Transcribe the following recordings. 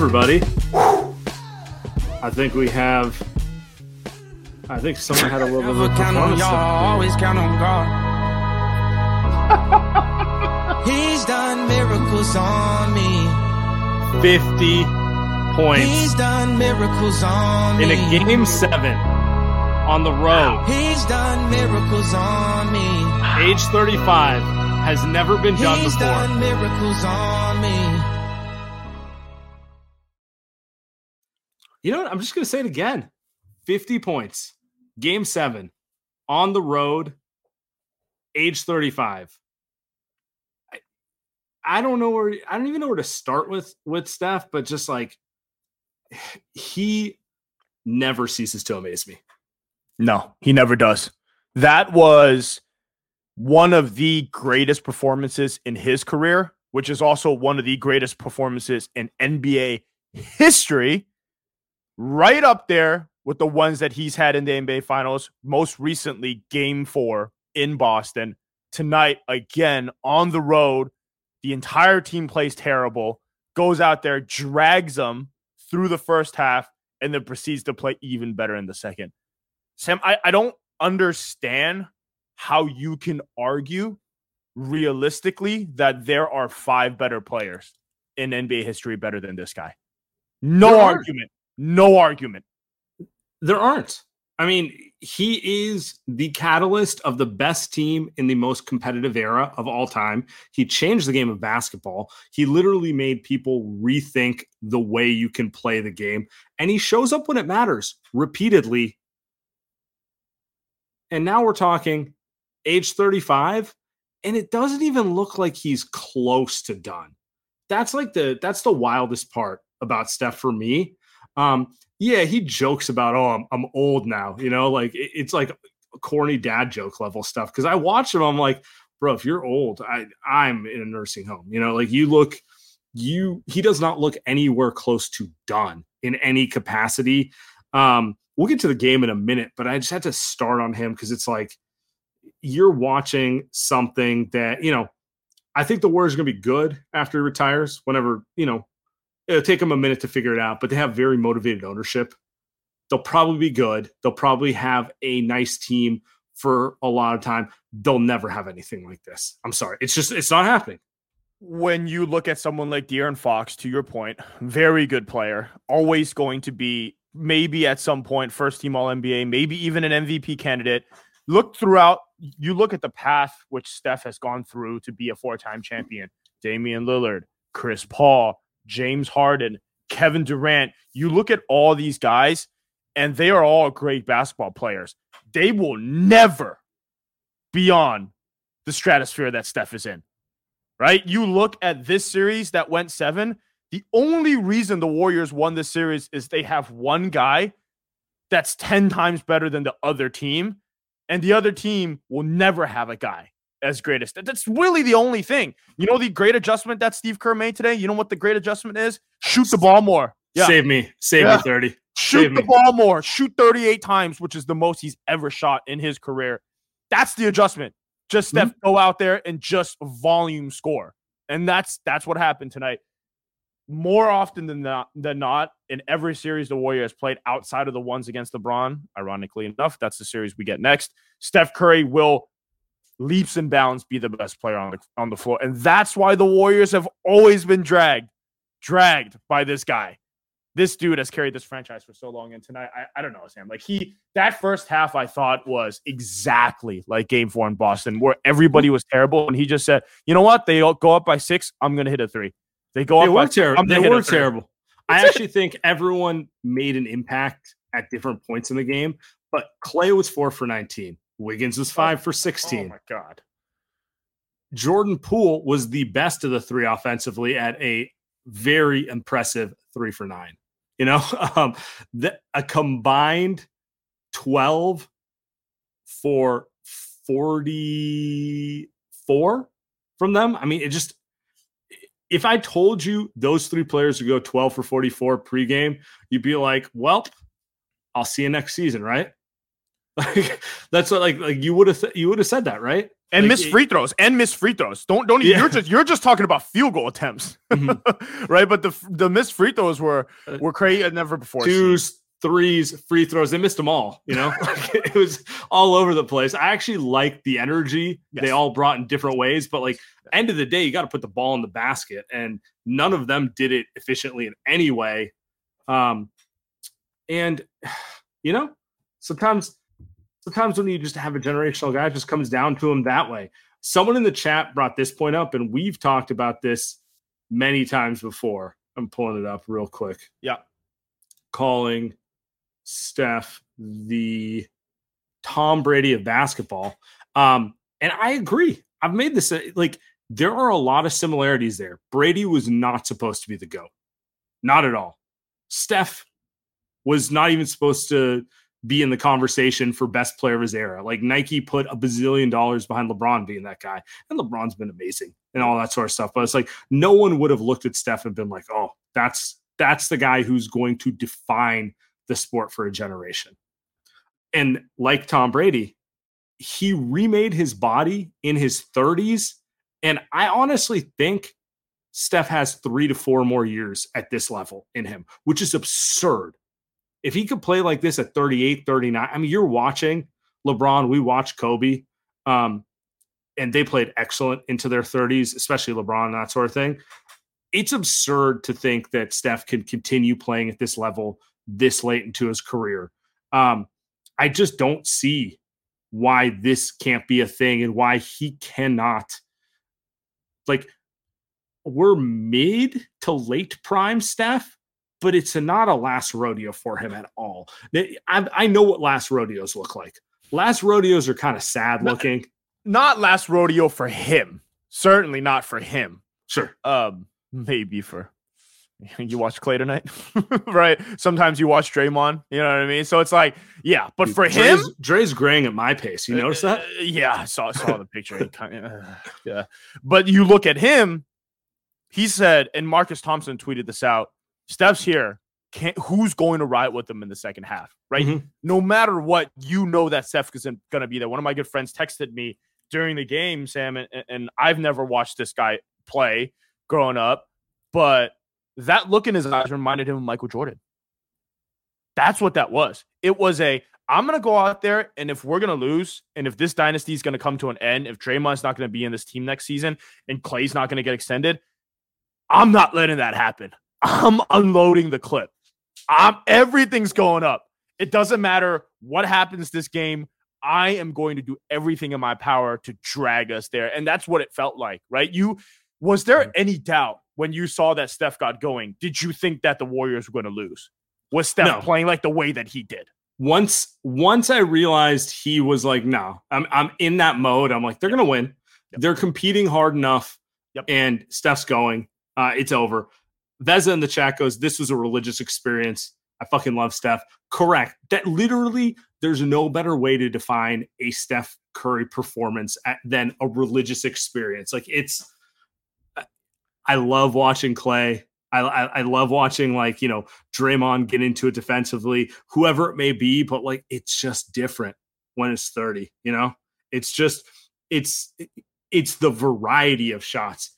Everybody. I think we have. I think someone had a little bit of a count on performance. y'all, always count on God. He's done miracles on me. 50 points. He's done miracles on me. in a game seven on the road. He's done miracles on me. Age 35 has never been done He's before. done miracles on me. You know what? I'm just going to say it again 50 points, game seven on the road, age 35. I, I don't know where, I don't even know where to start with, with Steph, but just like he never ceases to amaze me. No, he never does. That was one of the greatest performances in his career, which is also one of the greatest performances in NBA history. Right up there with the ones that he's had in the NBA finals, most recently, game four in Boston. Tonight, again, on the road, the entire team plays terrible, goes out there, drags them through the first half, and then proceeds to play even better in the second. Sam, I, I don't understand how you can argue realistically that there are five better players in NBA history better than this guy. No argument. No argument. There aren't. I mean, he is the catalyst of the best team in the most competitive era of all time. He changed the game of basketball. He literally made people rethink the way you can play the game. And he shows up when it matters repeatedly. And now we're talking age 35, and it doesn't even look like he's close to done. That's like the that's the wildest part about Steph for me. Um, yeah, he jokes about, oh, I'm, I'm old now, you know, like it- it's like corny dad joke level stuff. Cause I watch him, I'm like, bro, if you're old, I I'm in a nursing home, you know, like you look, you he does not look anywhere close to done in any capacity. Um, we'll get to the game in a minute, but I just had to start on him because it's like you're watching something that, you know, I think the Warriors are gonna be good after he retires, whenever, you know, it'll take them a minute to figure it out, but they have very motivated ownership. They'll probably be good. They'll probably have a nice team for a lot of time. They'll never have anything like this. I'm sorry. It's just, it's not happening. when you look at someone like De'Aaron Fox, to your point, very good player, always going to be maybe at some point first team All NBA, maybe even an MVP candidate. Look throughout, you look at the path which Steph has gone through to be a four time champion. Damian Lillard, Chris Paul, James Harden, Kevin Durant. You look at all these guys, and they are all great basketball players. They will never be on the stratosphere that Steph is in right? You look at this series that went seven. The only reason the Warriors won this series is they have one guy that's 10 times better than the other team, and the other team will never have a guy as great as. That's really the only thing. You know, the great adjustment that Steve Kerr made today? You know what the great adjustment is? Shoot the ball more. Yeah. Save me. Save Yeah. me 30. Shoot Save the me. ball more. Shoot 38 times, which is the most he's ever shot in his career. That's the adjustment. Just Steph Mm-hmm. go out there and just volume score. And that's that's what happened tonight. More often than not, than not, in every series the Warriors played outside of the ones against LeBron, ironically enough, that's the series we get next. Steph Curry will leaps and bounds be the best player on the on the floor. And that's why the Warriors have always been dragged, dragged by this guy. This dude has carried this franchise for so long. And tonight, I, I don't know, Sam. Like he that first half I thought was exactly like game four in Boston, where everybody was terrible. And he just said, you know what? They all go up by six, I'm gonna hit a three. They go They up by were terrible. I'm They gonna hit a were terrible. I actually think everyone made an impact at different points in the game, but Klay was four for 19. Wiggins was five for 16. Oh 16. my god. Jordan Poole was the best of the three offensively at a very impressive three for nine. You know, um, the, a combined 12 for 44 from them. I mean, it just, if I told you those three players would go 12 for 44 pregame, you'd be like, well, I'll see you next season, right? Like that's what like like you would have you would have said that, right? And Like, miss free throws and miss free throws. Don't don't Yeah. you're just you're just talking about field goal attempts, Mhm. right? But the the missed free throws were Uh, were crazy as never before. seen. twos, threes, free throws. They missed them all. You know, Like, it was all over the place. I actually liked the energy they all brought in different ways, but like end of the day, you got to put the ball in the basket, and none of them did it efficiently in any way. Um, and you know, sometimes, sometimes when you just have a generational guy, it just comes down to him that way. Someone in the chat brought this point up, and we've talked about this many times before. I'm pulling it up real quick Yeah. calling Steph the Tom Brady of basketball. Um, and I agree. I've made this uh, like there are a lot of similarities there. Brady was not supposed to be the GOAT, not at all. Steph was not even supposed to be in the conversation for best player of his era. Like Nike put a bazillion dollars behind LeBron being that guy, and LeBron's been amazing and all that sort of stuff. But it's like no one would have looked at Steph and been like, "Oh, that's that's the guy who's going to define the sport for a generation." And like Tom Brady, he remade his body in his 30s, and I honestly think Steph has three to four more years at this level in him, which is absurd. If he could play like this at 38, 39, I mean, you're watching LeBron, we watch Kobe, um, and they played excellent into their 30s, especially LeBron that sort of thing. It's absurd to think that Steph can continue playing at this level this late into his career. Um, I just don't see why this can't be a thing and why he cannot like we're mid to late prime Steph, but it's not a last rodeo for him at all. I, I know what last rodeos look like. Last rodeos are kind of sad looking. Not last rodeo for him. Certainly not for him. Sure. Um, maybe for you watch Klay tonight, right? Sometimes you watch Draymond. You know what I mean? So it's like, yeah, but for him, Dre's, Dre's graying at my pace. You notice that? Uh, yeah, I saw saw the picture. Of, yeah, but you look at him. He said, and Marcus Thompson tweeted this out. Steph's here. Can't, who's going to ride with them in the second half? Right. Mhm. No matter what, you know that Steph isn't going to be there. One of my good friends texted me during the game, Sam, and, and I've never watched this guy play growing up, but that look in his eyes reminded him of Michael Jordan. That's what that was. It was a I'm gonna go out there, and if we're gonna lose, and if this dynasty is gonna come to an end, if Draymond's not gonna be in this team next season, and Klay's not gonna get extended, I'm not letting that happen. I'm unloading the clip. I'm everything's going up. It doesn't matter what happens this game. I am going to do everything in my power to drag us there. And that's what it felt like, right? You was there any doubt when you saw that Steph got going? Did you think that the Warriors were going to lose? Was Steph No. playing like the way that he did? once once I realized he was like, no, I'm I'm in that mode. I'm like, they're gonna win. Yep. They're competing hard enough. Yep. And Steph's going. Uh, it's over. Veza in the chat goes, This was a religious experience. I fucking love Steph. Correct. That literally, there's no better way to define a Steph Curry performance at, than a religious experience. Like it's, I love watching Klay. I, I, I love watching like you know Draymond get into it defensively, whoever it may be, but like it's just different when it's 30. You know, it's just it's it's the variety of shots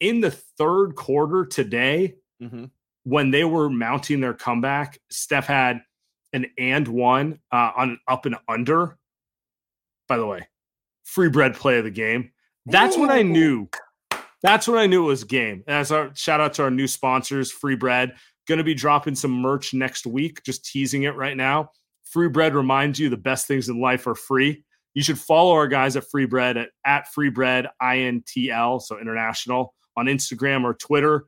in the third quarter today. Mm-hmm. When they were mounting their comeback, Steph had an and one uh, on an up and under. By the way, free bread play of the game. That's Ooh. when I knew that's when I knew it was game. As our shout out to our new sponsors, Free Bread. Going to be dropping some merch next week, just teasing it right now. Free Bread reminds you the best things in life are free. You should follow our guys at Free Bread at, at Free Bread INTL, so international, on Instagram or Twitter.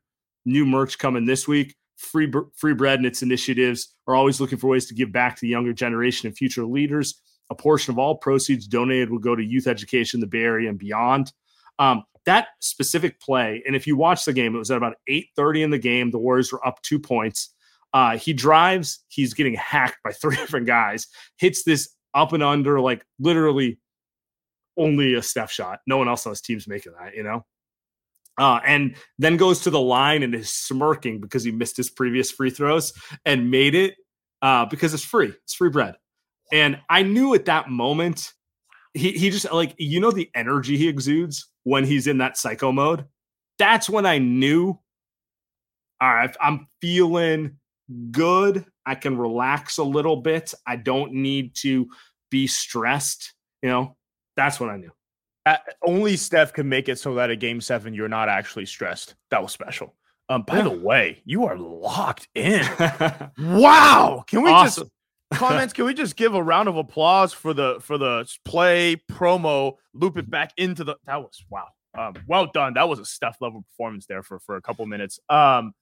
New merch coming this week. Free, Free Bread and its initiatives are always looking for ways to give back to the younger generation and future leaders. A portion of all proceeds donated will go to youth education the Bay Area and beyond. Um, that specific play, and if you watch the game, it was at about 8:30 in the game. The Warriors were up two points. Uh, he drives, he's getting hacked by three different guys, hits this up and under, like literally only a Steph shot. No one else on his team's making that, you know? Uh, and then goes to the line and is smirking because he missed his previous free throws and made it uh, because it's free. It's free bread. And I knew at that moment, he, he just like, you know, the energy he exudes when he's in that psycho mode, that's when I knew, all right, I'm feeling good. I can relax a little bit. I don't need to be stressed. You know, that's what I knew. Uh, only Steph can make it so that a game seven, you're not actually stressed. That was special. Um, by yeah. the way, you are locked in. wow. Can we awesome. just comments can we just give a round of applause for the for the play promo loop it back into the that was wow um well done that was a Steph level performance there for for a couple minutes um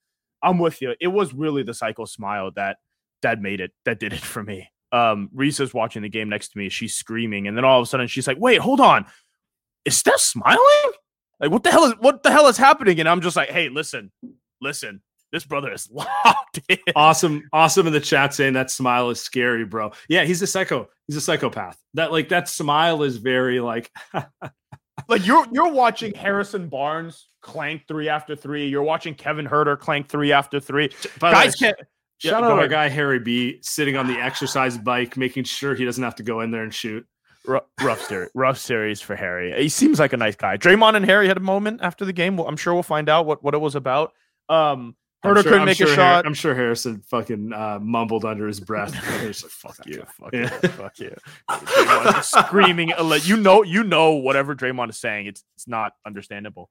i'm with you it was really the psycho smile that that made it that did it for me um Risa's watching the game next to me she's screaming and then all of a sudden she's like wait hold on is Steph smiling like what the hell is what the hell is happening and i'm just like hey listen listen this brother is locked in. Awesome, awesome in the chat saying that smile is scary, bro. Yeah, he's a psycho. He's a psychopath. That like that smile is very like like you're you're watching Harrison Barnes clank three after three. You're watching Kevin Huerter clank three after three. By Guys can't. Shout yeah, out our guy Harry B sitting on the exercise bike, making sure he doesn't have to go in there and shoot. Rough, rough series, rough series for Harry. He seems like a nice guy. Draymond and Harry had a moment after the game. I'm sure we'll find out what, what it was about. Um, Huerter sure, couldn't I'm make sure a shot. I'm sure Harrison fucking uh, mumbled under his breath. He's like, "Fuck you, fuck yeah. you, fuck you." screaming, you know, you know, whatever Draymond is saying, it's it's not understandable.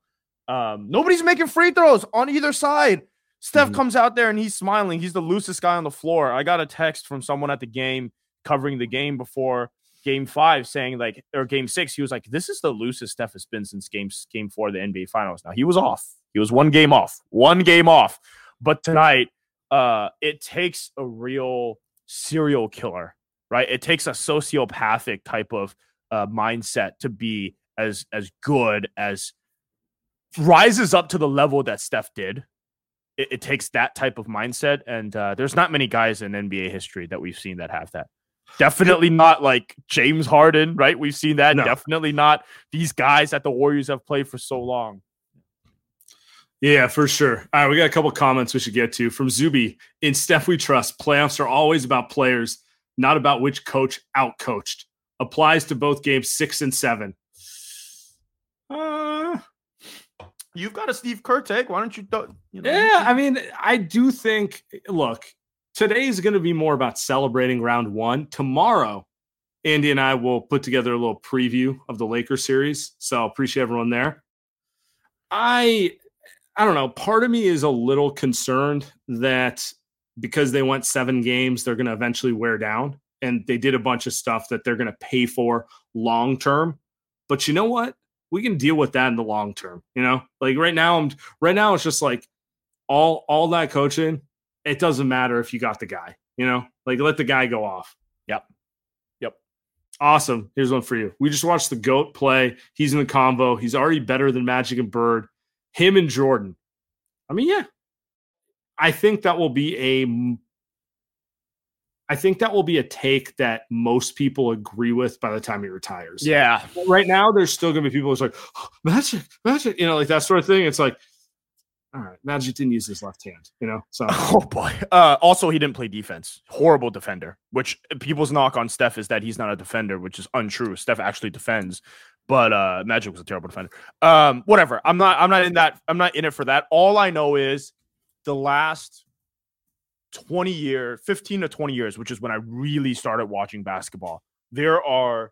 Um, nobody's making free throws on either side. Steph mm-hmm. comes out there and he's smiling. He's the loosest guy on the floor. I got a text from someone at the game covering the game before game five saying like or game six, he was like, This is the loosest Steph has been since game game four of the NBA finals. Now he was off. He was one game off. One game off. But tonight, uh, it takes a real serial killer, right? It takes a sociopathic type of uh, mindset to be as as good as rises up to the level that Steph did. It, it takes that type of mindset, and uh, there's not many guys in NBA history that we've seen that have that. Definitely not like James Harden, right? We've seen that. No. Definitely not these guys that the Warriors have played for so long. Yeah, for sure. All right, we got a couple comments we should get to from Zuby. In Steph, we trust. Playoffs are always about players, not about which coach outcoached. Applies to both games six and seven. Uh, You've got a Steve Kerr take. Why don't you? Do, you know, yeah, I mean, I do think. Look, today is going to be more about celebrating round one. Tomorrow, Andy and I will put together a little preview of the Lakers series. So appreciate everyone there. I I don't know. Part of me is a little concerned that because they went seven games, they're going to eventually wear down. And they did a bunch of stuff that they're going to pay for long term. But you know what? We can deal with that in the long term. You know, like right now, I'm right now. It's just like all all that coaching. It doesn't matter if you got the guy. You know, like let the guy go off. Yep. Yep. Awesome. Here's one for you. We just watched the goat play. He's in the convo. He's already better than Magic and Bird him and Jordan. I mean, yeah, I think that will be a. I think that will be a take that most people agree with by the time he retires. Yeah. But right now, there's still going to be people who's like, oh, magic, magic, you know, like that sort of thing. It's like, all right, Magic didn't use his left hand, you know. So oh boy. Uh, also, he didn't play defense. Horrible defender. Which people's knock on Steph is that he's not a defender, which is untrue. Steph actually defends, but uh, Magic was a terrible defender. Um, whatever. I'm not. I'm not in that. I'm not in it for that. All I know is the last 20 year, 15 to 20 years, which is when I really started watching basketball. There are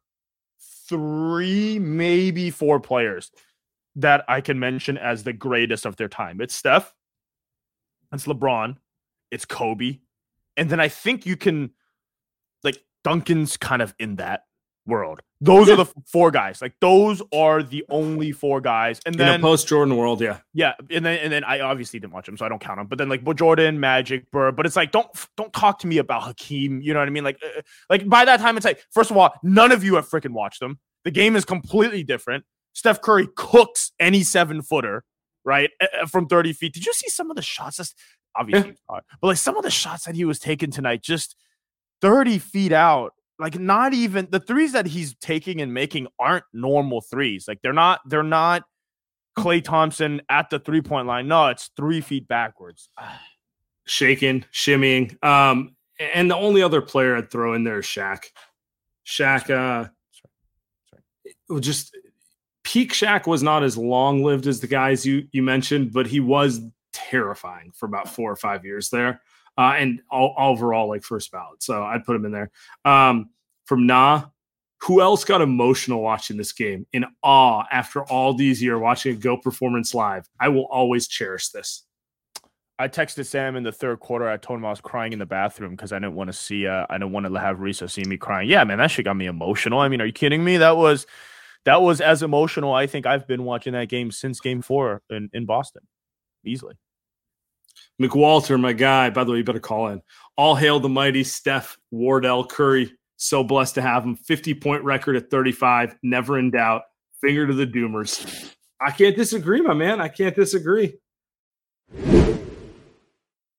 three, maybe four players that I can mention as the greatest of their time. It's Steph, it's LeBron, it's Kobe, and then I think you can like Duncan's kind of in that world. Those yeah. are the four guys. Like those are the only four guys. And then post Jordan world, yeah, yeah. And then and then I obviously didn't watch them, so I don't count them. But then like Jordan, Magic, Bird. But it's like don't don't talk to me about Hakeem. You know what I mean? Like uh, like by that time, it's like first of all, none of you have freaking watched them. The game is completely different. Steph Curry cooks any seven footer, right, from 30 feet. Did you see some of the shots? That's obviously, but like some of the shots that he was taking tonight, just 30 feet out. Like not even the threes that he's taking and making aren't normal threes. Like they're not, they're not Klay Thompson at the three point line. No, it's three feet backwards. Shaking, shimmying. Um, and the only other player I'd throw in there is Shaq. Shaq, uh, Sorry. Sorry. just peak Shaq was not as long lived as the guys you you mentioned, but he was terrifying for about four or five years there, uh, and all, overall like first ballot. So I'd put him in there. Um, from Nah, who else got emotional watching this game in awe after all these years watching a go performance live? I will always cherish this. I texted Sam in the third quarter. I told him I was crying in the bathroom because I didn't want to see. Uh, I didn't want to have Risa see me crying. Yeah, man, that shit got me emotional. I mean, are you kidding me? That was that was as emotional I think I've been watching that game since game four in, in Boston. Easily. McWalter, my guy. By the way, you better call in. All hail the mighty Steph Wardell Curry. So blessed to have him. 50 point record at 35. Never in doubt. Finger to the Doomers. I can't disagree, my man. I can't disagree.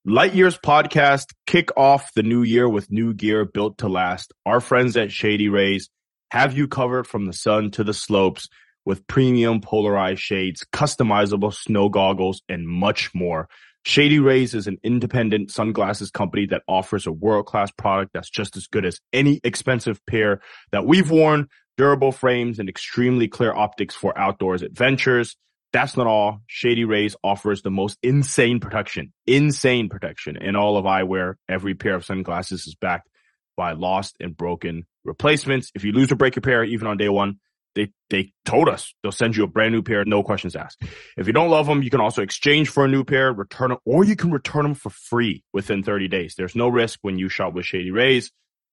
Light Years podcast kick off the new year with new gear built to last. Our friends at Shady Rays have you covered from the sun to the slopes with premium polarized shades, customizable snow goggles, and much more. Shady Rays is an independent sunglasses company that offers a world-class product that's just as good as any expensive pair that we've worn, durable frames and extremely clear optics for outdoors adventures. That's not all. Shady Rays offers the most insane protection, insane protection in all of eyewear. Every pair of sunglasses is backed by lost and broken replacements. If you lose or break your pair, even on day one, they they told us they'll send you a brand new pair, no questions asked. If you don't love them, you can also exchange for a new pair, return them, or you can return them for free within 30 days. There's no risk when you shop with Shady Rays.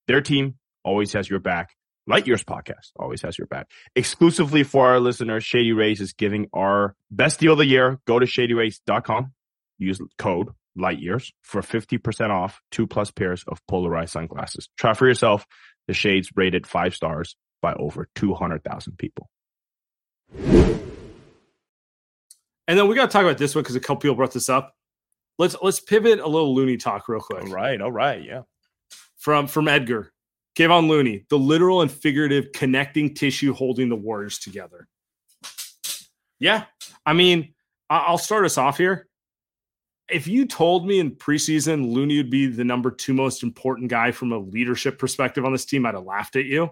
Their team always has your back. Light Years podcast always has your back. Exclusively for our listeners, Shady Rays is giving our best deal of the year. Go to shadyrays.com. Use code light years for 50% off two plus pairs of polarized sunglasses. Try for yourself. The shades rated five stars by over 200,000 people. And then we got to talk about this one because a couple people brought this up. Let's let's pivot a little Looney talk real quick. All right, all right, yeah. From from Edgar, Kevon Looney, the literal and figurative connecting tissue holding the Warriors together. Yeah, I mean, I'll start us off here if you told me in preseason Looney would be the number two most important guy from a leadership perspective on this team, I'd have laughed at you.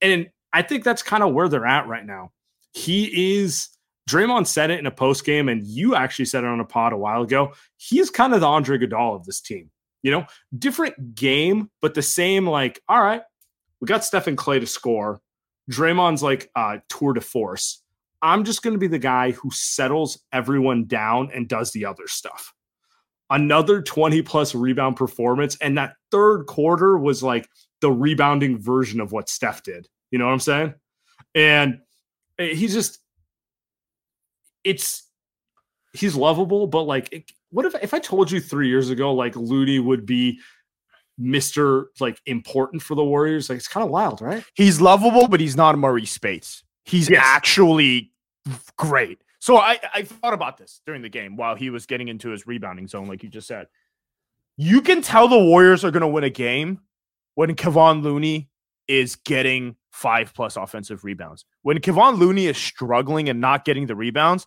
And I think that's kind of where they're at right now. He is Draymond said it in a post game, and you actually said it on a pod a while ago. He's kind of the Andre Iguodala of this team. You know, different game, but the same. Like, all right, we got Stephen Klay to score. Draymond's like uh, tour de force. I'm just going to be the guy who settles everyone down and does the other stuff another 20 plus rebound performance. And that third quarter was like the rebounding version of what Steph did. You know what I'm saying? And eh, he's just, it's, he's lovable, but like, what if, if I told you three years ago, like Looney would be Mr. like important for the Warriors? Like, it's kind of wild, right? He's lovable, but he's not a Marreese Speights. He's yes. actually great. So I, I thought about this during the game while he was getting into his rebounding zone, like you just said. You can tell the Warriors are going to win a game when Kevon Looney is getting five plus offensive rebounds. When Kevon Looney is struggling and not getting the rebounds,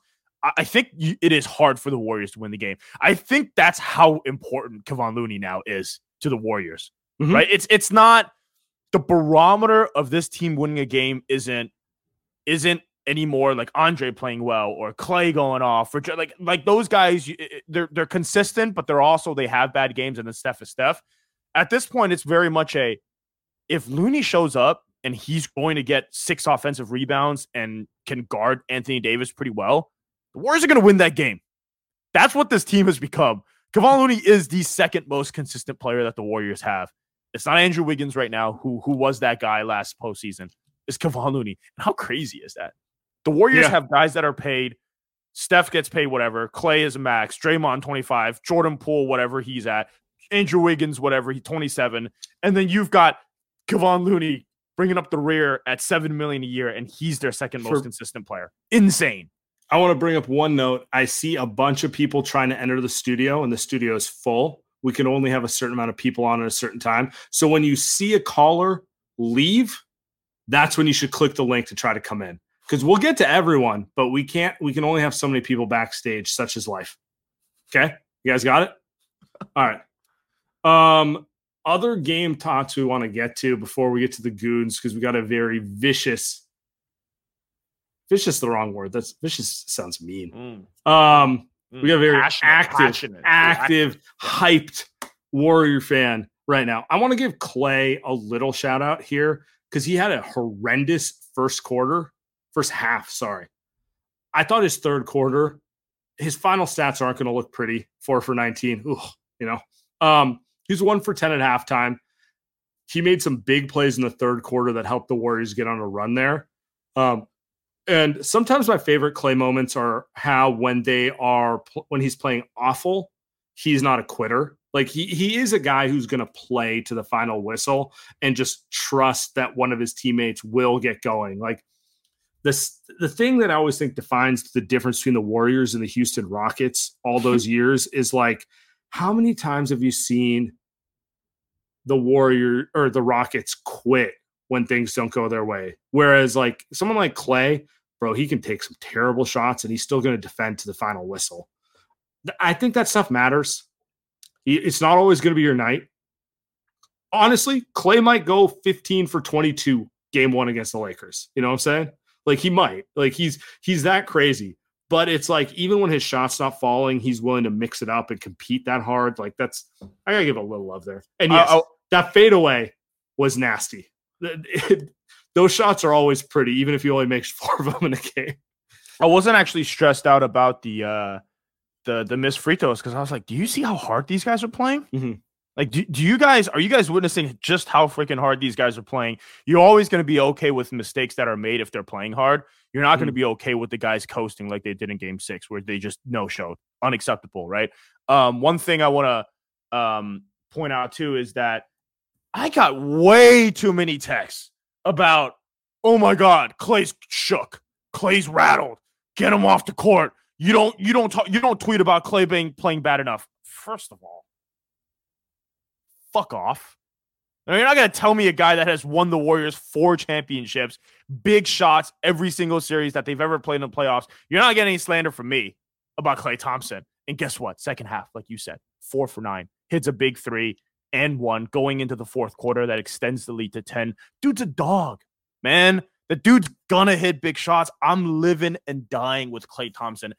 I, think it is hard for the Warriors to win the game. I think that's how important Kevon Looney now is to the Warriors. Mhm. Right? It's it's not the barometer of this team winning a game isn't isn't anymore like Andre playing well or Klay going off or like like those guys they're they're consistent but they're also they have bad games and then Steph is Steph. At this point it's very much a if Looney shows up and he's going to get six offensive rebounds and can guard Anthony Davis pretty well, the Warriors are going to win that game. That's what this team has become. Kevon Looney is the second most consistent player that the Warriors have. It's not Andrew Wiggins right now, who who was that guy last postseason. It's Kevon Looney. And how crazy is that? The Warriors Yeah. have guys that are paid. Steph gets paid whatever. Klay is a max. Draymond 25. Jordan Poole, whatever he's at. Andrew Wiggins, whatever, he 27. And then you've got Kevon Looney bringing up the rear at 7 million a year, and he's their second most For- consistent player. Insane. I want to bring up one note. I see a bunch of people trying to enter the studio, and the studio is full. We can only have a certain amount of people on at a certain time. So when you see a caller leave, that's when you should click the link to try to come in. Because we'll get to everyone, but we can't, we can only have so many people backstage, such as life. Okay. You guys got it? All right. Um, other game talks we want to get to before we get to the goons, because we got a very vicious vicious the wrong word. That's vicious sounds mean. Um, we got a very Passionate, active, passionate, active, hyped Warrior fan right now. I want to give Klay a little shout out here because he had a horrendous first quarter, first half. Sorry, I thought his third quarter, his final stats aren't going to look pretty. Four for nineteen. Ooh, you know, um, he's one for ten at halftime. He made some big plays in the third quarter that helped the Warriors get on a run there. Um, and sometimes my favorite Klay moments are how when they are when he's playing awful, he's not a quitter. Like he he is a guy who's going to play to the final whistle and just trust that one of his teammates will get going. Like this the thing that I always think defines the difference between the Warriors and the Houston Rockets all those years is like how many times have you seen the Warrior or the Rockets quit when things don't go their way? Whereas like someone like Klay, bro, he can take some terrible shots and he's still going to defend to the final whistle. I think that stuff matters. It's not always going to be your night. Honestly, Klay might go 15 for 22 game one against the Lakers. You know what I'm saying? Like he might. Like he's he's that crazy. But it's like even when his shot's not falling, he's willing to mix it up and compete that hard. Like that's I gotta give a little love there. And yes, I- I- that fadeaway was nasty. It- those shots are always pretty, even if you only makes four of them in a game. I wasn't actually stressed out about the uh the the missed free throws because I was like, do you see how hard these guys are playing? Mhm. Like, do, do you guys are you guys witnessing just how freaking hard these guys are playing? You're always going to be okay with mistakes that are made if they're playing hard. You're not going to be okay with the guys coasting like they did in Game Six, where they just no showed, unacceptable, right? Um, one thing I want to um point out too is that I got way too many texts about, oh my God, Klay's shook, Klay's rattled, get him off the court. You don't, you don't talk, you don't tweet about Klay being playing bad enough. First of all, fuck off. Now, you're not gonna tell me a guy that has won the Warriors four championships, big shots every single series that they've ever played in the playoffs. You're not getting any slander from me about Klay Thompson. And guess what? Second half, like you said, four for nine, hits a big three and one going into the fourth quarter that extends the lead to 10. Dude's a dog, man. The dude's gonna hit big shots. I'm living and dying with Klay Thompson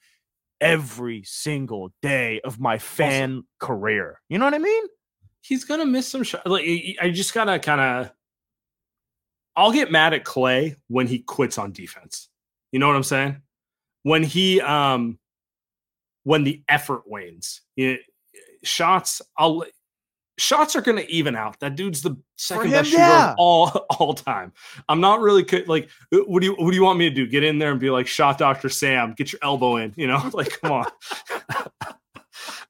every single day of my fan career. You know what I mean? He's gonna miss some shots. Like I- just gotta kind of. I'll get mad at Klay when he quits on defense. You know what I'm saying? When he um, when the effort wanes, You- shots. I'll shots are going to even out. That dude's the second him, best shooter yeah. of all all time. I'm not really like. uh, What do you What do you want me to do? Get in there and be like, "Shot Doctor Sam, get your elbow in." You know, like come on.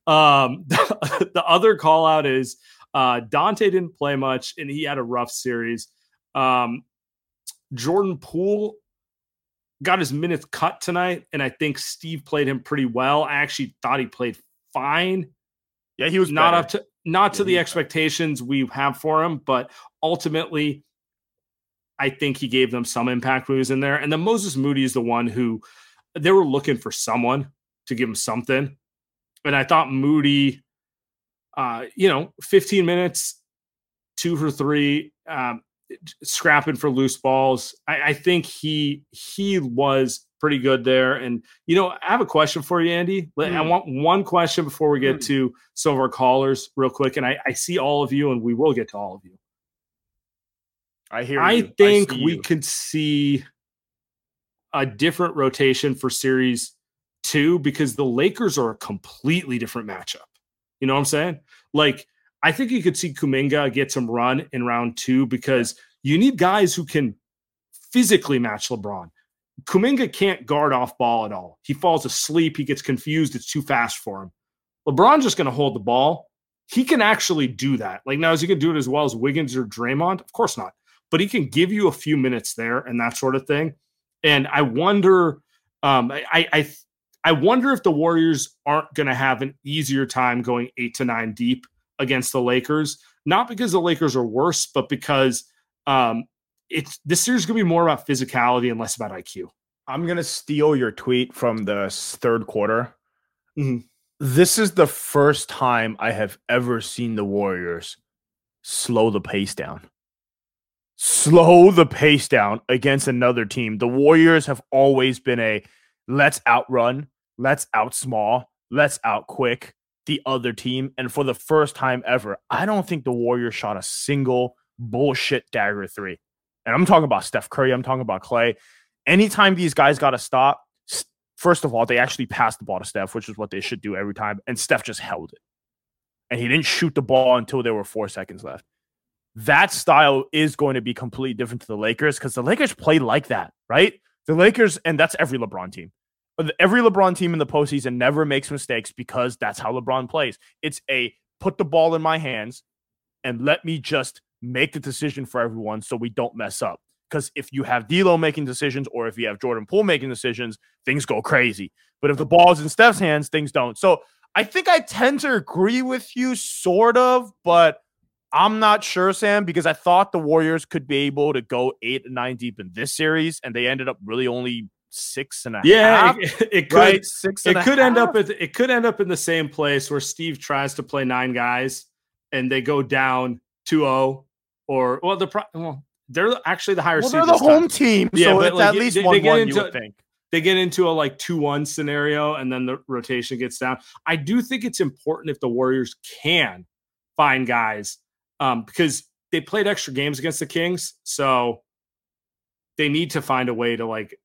um, the, the other call out is uh, Donte didn't play much and he had a rough series. Um, Jordan Poole got his minutes cut tonight, and I think Steve played him pretty well. I actually thought he played fine Yeah, he was not better. up to not to Yeah, the he better. expectations we have for him, but ultimately, I think he gave them some impact when he was in there. And then Moses Moody is the one who they were looking for someone to give them something. And I thought Moody, uh, you know, 15 minutes, two for three, um, scrapping for loose balls. I, I think he he was pretty good there. And you know, I have a question for you, Andy. Mm. I want one question before we get mm. to some of our callers, real quick. And I, I see all of you, and we will get to all of you. I hear. I think I we could see a different rotation for series two because the Lakers are a completely different matchup. You know what I'm saying? Like, I think you could see Kuminga get some run in round two because you need guys who can physically match LeBron. Kuminga can't guard off ball at all. He falls asleep. He gets confused. It's too fast for him. LeBron's just going to hold the ball. He can actually do that. Like now, is he can do it as well as Wiggins or Draymond? Of course not. But he can give you a few minutes there and that sort of thing. And I wonder, um, I, I, I wonder if the Warriors aren't going to have an easier time going eight to nine deep against the Lakers. Not because the Lakers are worse, but because um, it's this series is going to be more about physicality and less about IQ. I'm going to steal your tweet from the third quarter. Mm-hmm. This is the first time I have ever seen the Warriors slow the pace down slow the pace down against another team. The Warriors have always been a let's outrun, let's out small, let's out quick the other team. And for the first time ever, I don't think the Warriors shot a single bullshit dagger three. And I'm talking about Steph Curry, I'm talking about Klay. Anytime these guys got to stop, first of all, they actually passed the ball to Steph, which is what they should do every time. And Steph just held it. And he didn't shoot the ball until there were four seconds left that style is going to be completely different to the Lakers because the Lakers play like that, right? The Lakers, and that's every LeBron team. Every LeBron team in the postseason never makes mistakes because that's how LeBron plays. It's a put the ball in my hands and let me just make the decision for everyone so we don't mess up. Because if you have D'Lo making decisions or if you have Jordan Poole making decisions, things go crazy. But if the ball's in Steph's hands, things don't. So I think I tend to agree with you, sort of, but I'm not sure, Sam, because I thought the Warriors could be able to go eight and nine deep in this series, and they ended up really only six and a yeah, half. It, it could right? six. it could half. end up at it could end up in the same place where Steve tries to play nine guys and they go down 2-0 or well the well they're actually the higher. Well, they're the home time. team, yeah, so it's like, at least they, one they one. Into, you would think they get into a like 2-1 scenario and then the rotation gets down. I do think it's important if the Warriors can find guys um, because they played extra games against the Kings, so they need to find a way to like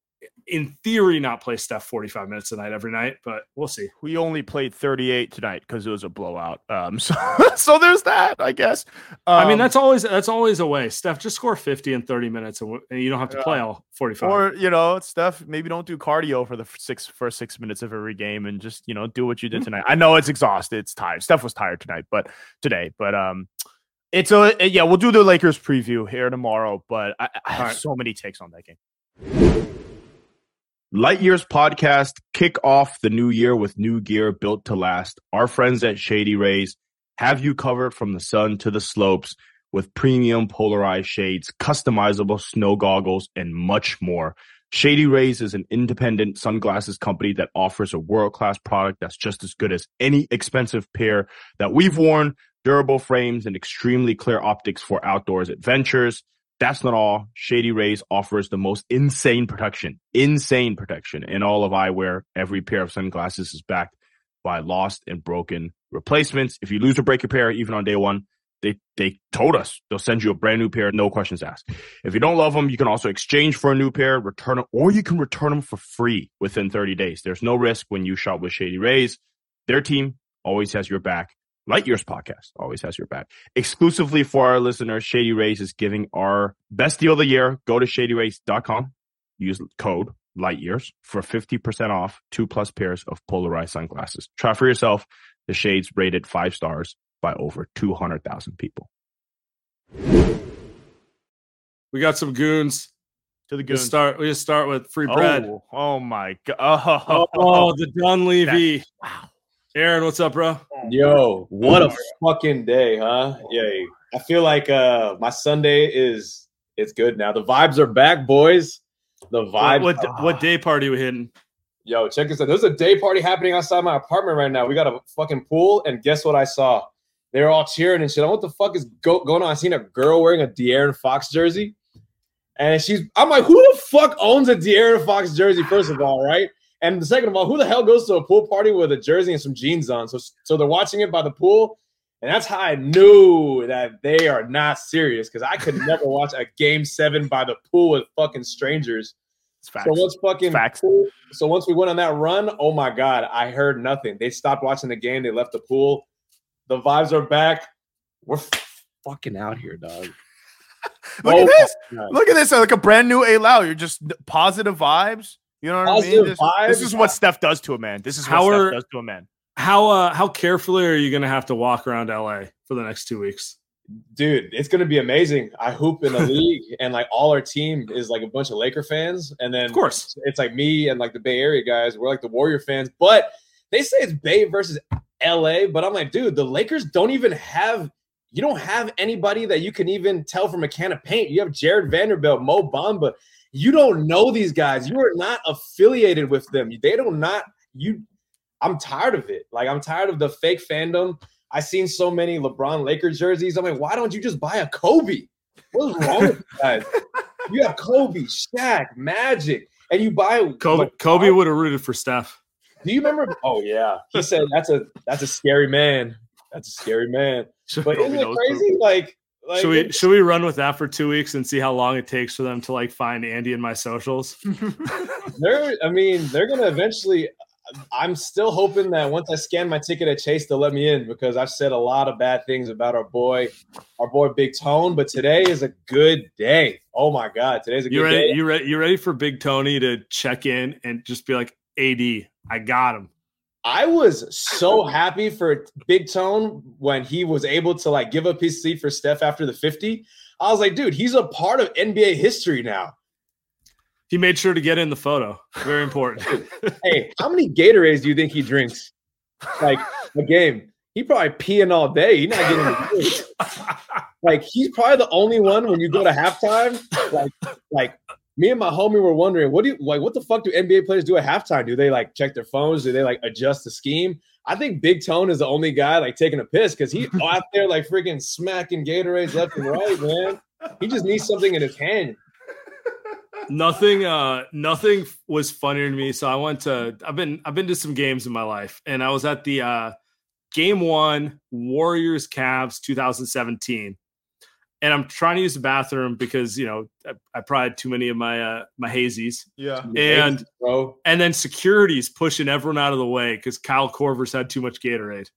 in theory not play Steph 45 minutes a night every night, but we'll see. We only played 38 tonight because it was a blowout. Um, so so there's that, I guess. Um, I mean, um, that's always that's always a way. Steph, just score 50 in 30 minutes, and, and you don't have to play all 45. Or you know, Steph, maybe don't do cardio for the six first six minutes of every game, and just you know do what you did mm-hmm. tonight. I know it's exhausted, it's tired. Steph was tired tonight, but today, but um. It's a yeah. We'll do the Lakers preview here tomorrow, but I, I have right. so many takes on that game. Light Years podcast kick off the new year with new gear built to last. Our friends at Shady Rays have you covered from the sun to the slopes with premium polarized shades, customizable snow goggles, and much more. Shady Rays is an independent sunglasses company that offers a world class product that's just as good as any expensive pair that we've worn durable frames, and extremely clear optics for outdoors adventures. That's not all. Shady Rays offers the most insane protection, insane protection in all of eyewear. Every pair of sunglasses is backed by lost and broken replacements. If you lose or break a pair, even on day one, they, they told us they'll send you a brand new pair, no questions asked. If you don't love them, you can also exchange for a new pair, return them, or you can return them for free within 30 days. There's no risk when you shop with Shady Rays. Their team always has your back. Light Years podcast always has your back. Exclusively for our listeners, Shady Rays is giving our best deal of the year. Go to shadyrays.com, use code Light Years for 50% off two plus pairs of polarized sunglasses. Try for yourself. The shades rated five stars by over 200,000 people. We got some goons. To the goons. We start. We just start with free bread. Oh, oh my god! Oh, oh the Dunleavy. wow. Aaron, what's up, bro? Yo, what a fucking day, huh? Yeah, I feel like uh my Sunday is it's good now. The vibes are back, boys. The vibes. What what, what day party we hitting? Yo, check this out. There's a day party happening outside my apartment right now. We got a fucking pool, and guess what I saw? They were all cheering and shit. I'm, What the fuck is go- going on? I seen a girl wearing a De'Aaron Fox jersey, and she's. I'm like, who the fuck owns a De'Aaron Fox jersey? First of all, right? And second of all, who the hell goes to a pool party with a jersey and some jeans on? So, so they're watching it by the pool, and that's how I knew that they are not serious because I could never watch a game seven by the pool with fucking strangers. It's facts. So once fucking Facts. so once we went on that run, oh my god, I heard nothing. They stopped watching the game. They left the pool. The vibes are back. We're f- fucking out here, dog. Look Oh at this. Look at this. Like a brand new A Lau. You're just positive vibes. You know what I mean? Positive This, vibes. this is what Steph does to a man. This is what How Steph are- does to a man. How uh how carefully are you gonna have to walk around LA for the next two weeks? dude, it's gonna be amazing. I hoop in the league, and like all our team is like a bunch of Laker fans, and then Of course. it's like me and like the Bay Area guys. We're like the Warrior fans, but they say it's Bay versus LA. But I'm like, dude, the Lakers don't even have. You don't have anybody that you can even tell from a can of paint. You have Jarred Vanderbilt, Mo Bamba. You don't know these guys. You are not affiliated with them. They don't not you. I'm tired of it. Like I'm tired of the fake fandom. I seen so many LeBron Lakers jerseys. I'm like, why don't you just buy a Kobe? What's wrong with you guys? You have Kobe, Shaq, Magic, and you buy Kobe like, Kobe would have rooted for Steph. Do you remember? Oh yeah, he said that's a that's a scary man. That's a scary man. Should, But isn't it crazy? Like, like should we should we run with that for two weeks and see how long it takes for them to like find Andy in my socials? they're I mean, they're gonna eventually I'm still hoping that once I scan my ticket at Chase, they'll let me in because I've said a lot of bad things about our boy, our boy Big Tone. But today is a good day. Oh my god, today's a good ready? day. You ready? You ready for Big Tony to check in and just be like, "AD, I got him." I was so happy for Big Tone when he was able to like give up his seat for Steph after the 50. I was like, dude, he's a part of NBA history now. He made sure to get in the photo. Very important. Hey, how many Gatorades do you think he drinks? Like a game. He probably peeing all day. He's not getting like he's probably the only one when you go to halftime. Like, like me and my homie were wondering, what do you like? What the fuck do NBA players do at halftime? Do they like check their phones? Do they like adjust the scheme? I think Big Tone is the only guy like taking a piss because he out there like freaking smacking Gatorades left and right, man. He just needs something in his hand. nothing uh nothing was funnier to me so i went to i've been i've been to some games in my life and i was at the uh game one warriors Cavs 2017 and i'm trying to use the bathroom because you know i, I probably had too many of my uh my hazies Yeah. and bro, and then security's pushing everyone out of the way because kyle korver's had too much gatorade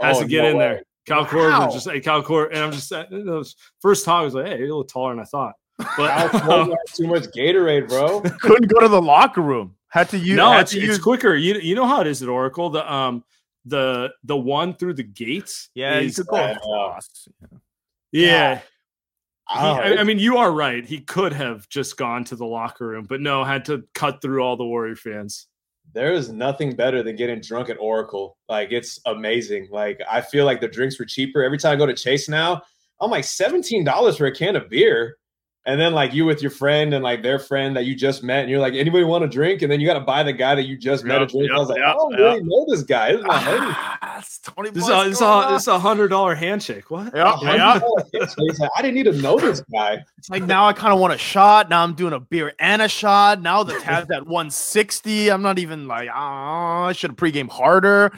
has Oh, to get no in way. there kyle Wow. korver just like kyle korver and i'm just uh, it was- first time i was like hey you're a little taller than i thought but Korver has too much Gatorade, bro. Couldn't go to the locker room. Had to use. no, it's, to it's use- quicker. You you know how it is at Oracle. The um the the one through the gates. Yeah, you is- could go Yeah. Yeah. Oh, I, I mean, you are right. He could have just gone to the locker room, but no, had to cut through all the Warrior fans. there is nothing better than getting drunk at Oracle. Like it's amazing. Like I feel like the drinks were cheaper. Every time I go to Chase now, I'm like $17 for a can of beer. And then like you with your friend and like their friend that you just met, and you're like, anybody want a drink? And then you got to buy the guy that you just met a Yep, drink. I was like, yep, I don't yep. really know this guy. This is my homie. Ah, it's Tony This is a, is a, on. a hundred dollar handshake. What? Yeah, yeah. Like, I didn't need to know this guy. It's like now I kind of want a shot. Now I'm doing a beer and a shot. Now the tab's at 160. I'm not even like, ah, I should have pregame harder.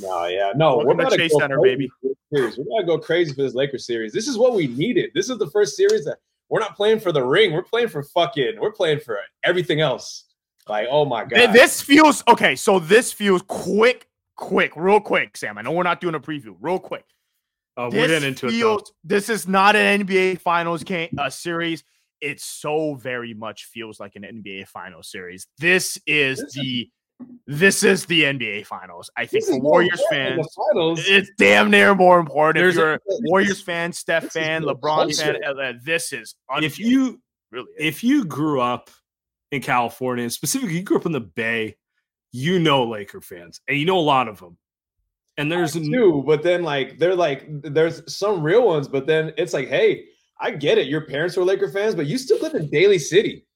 No, yeah, no. Welcome to about Chase go Center, baby. series. We're gonna go crazy for this Lakers series. This is what we needed. This is the first series that we're not playing for the ring. We're playing for fucking. We're playing for everything else. Like, oh my god, This feels okay. So this feels quick, quick, real quick, Sam. I know we're not doing a preview. Real quick. This we're getting into it. Though. feels, This is not an NBA Finals game uh, series. It so very much feels like an NBA Finals series. This is This is- the this is the NBA Finals. I think This for Warriors important fans, the finals. it's damn near more important. There's if you're a Warriors fan, Steph fan, LeBron fan, culture. uh, this is If you really if you grew up in California, and specifically you grew up in the Bay, you know Laker fans, and you know a lot of them. And there's n- too, but then like they're like there's some real ones, but then it's like, hey, I get it. Your parents were Laker fans, but you still live in Daly City.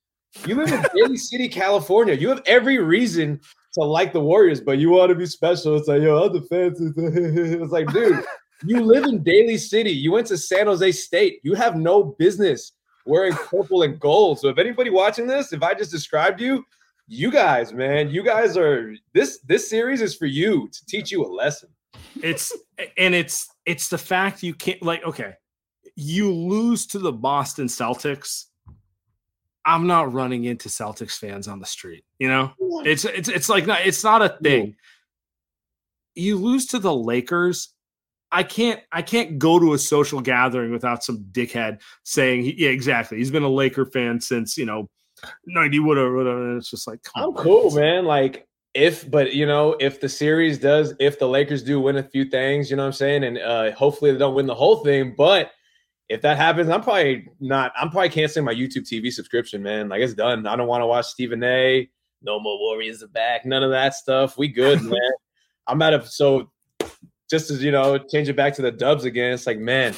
You live in Daly City, California. You have every reason to like the Warriors, but you want to be special. It's like, yo, fans. It's like, dude, you live in Daly City. You went to San Jose State. You have no business wearing purple and gold. So if anybody watching this, if I just described you, you guys, man, you guys are this this series is for you to teach you a lesson. It's and it's it's the fact you can't like okay, you lose to the Boston Celtics. I'm not running into Celtics fans on the street. You know, it's it's it's like not it's not a thing. You lose to the Lakers. I can't I can't go to a social gathering without some dickhead saying yeah exactly he's been a Laker fan since you know 90 whatever whatever and it's just like I'm on, cool, man. Like if, but you know, if the series does, if the Lakers do win a few things, you know what I'm saying, and uh hopefully they don't win the whole thing, but if that happens, I'm probably not. I'm probably canceling my YouTube TV subscription, man. Like it's done. I don't want to watch Stephen A. No more Warriors are back. None of that stuff. We good, man. I'm out of so just as you know, change it back to the Dubs again. It's like, man,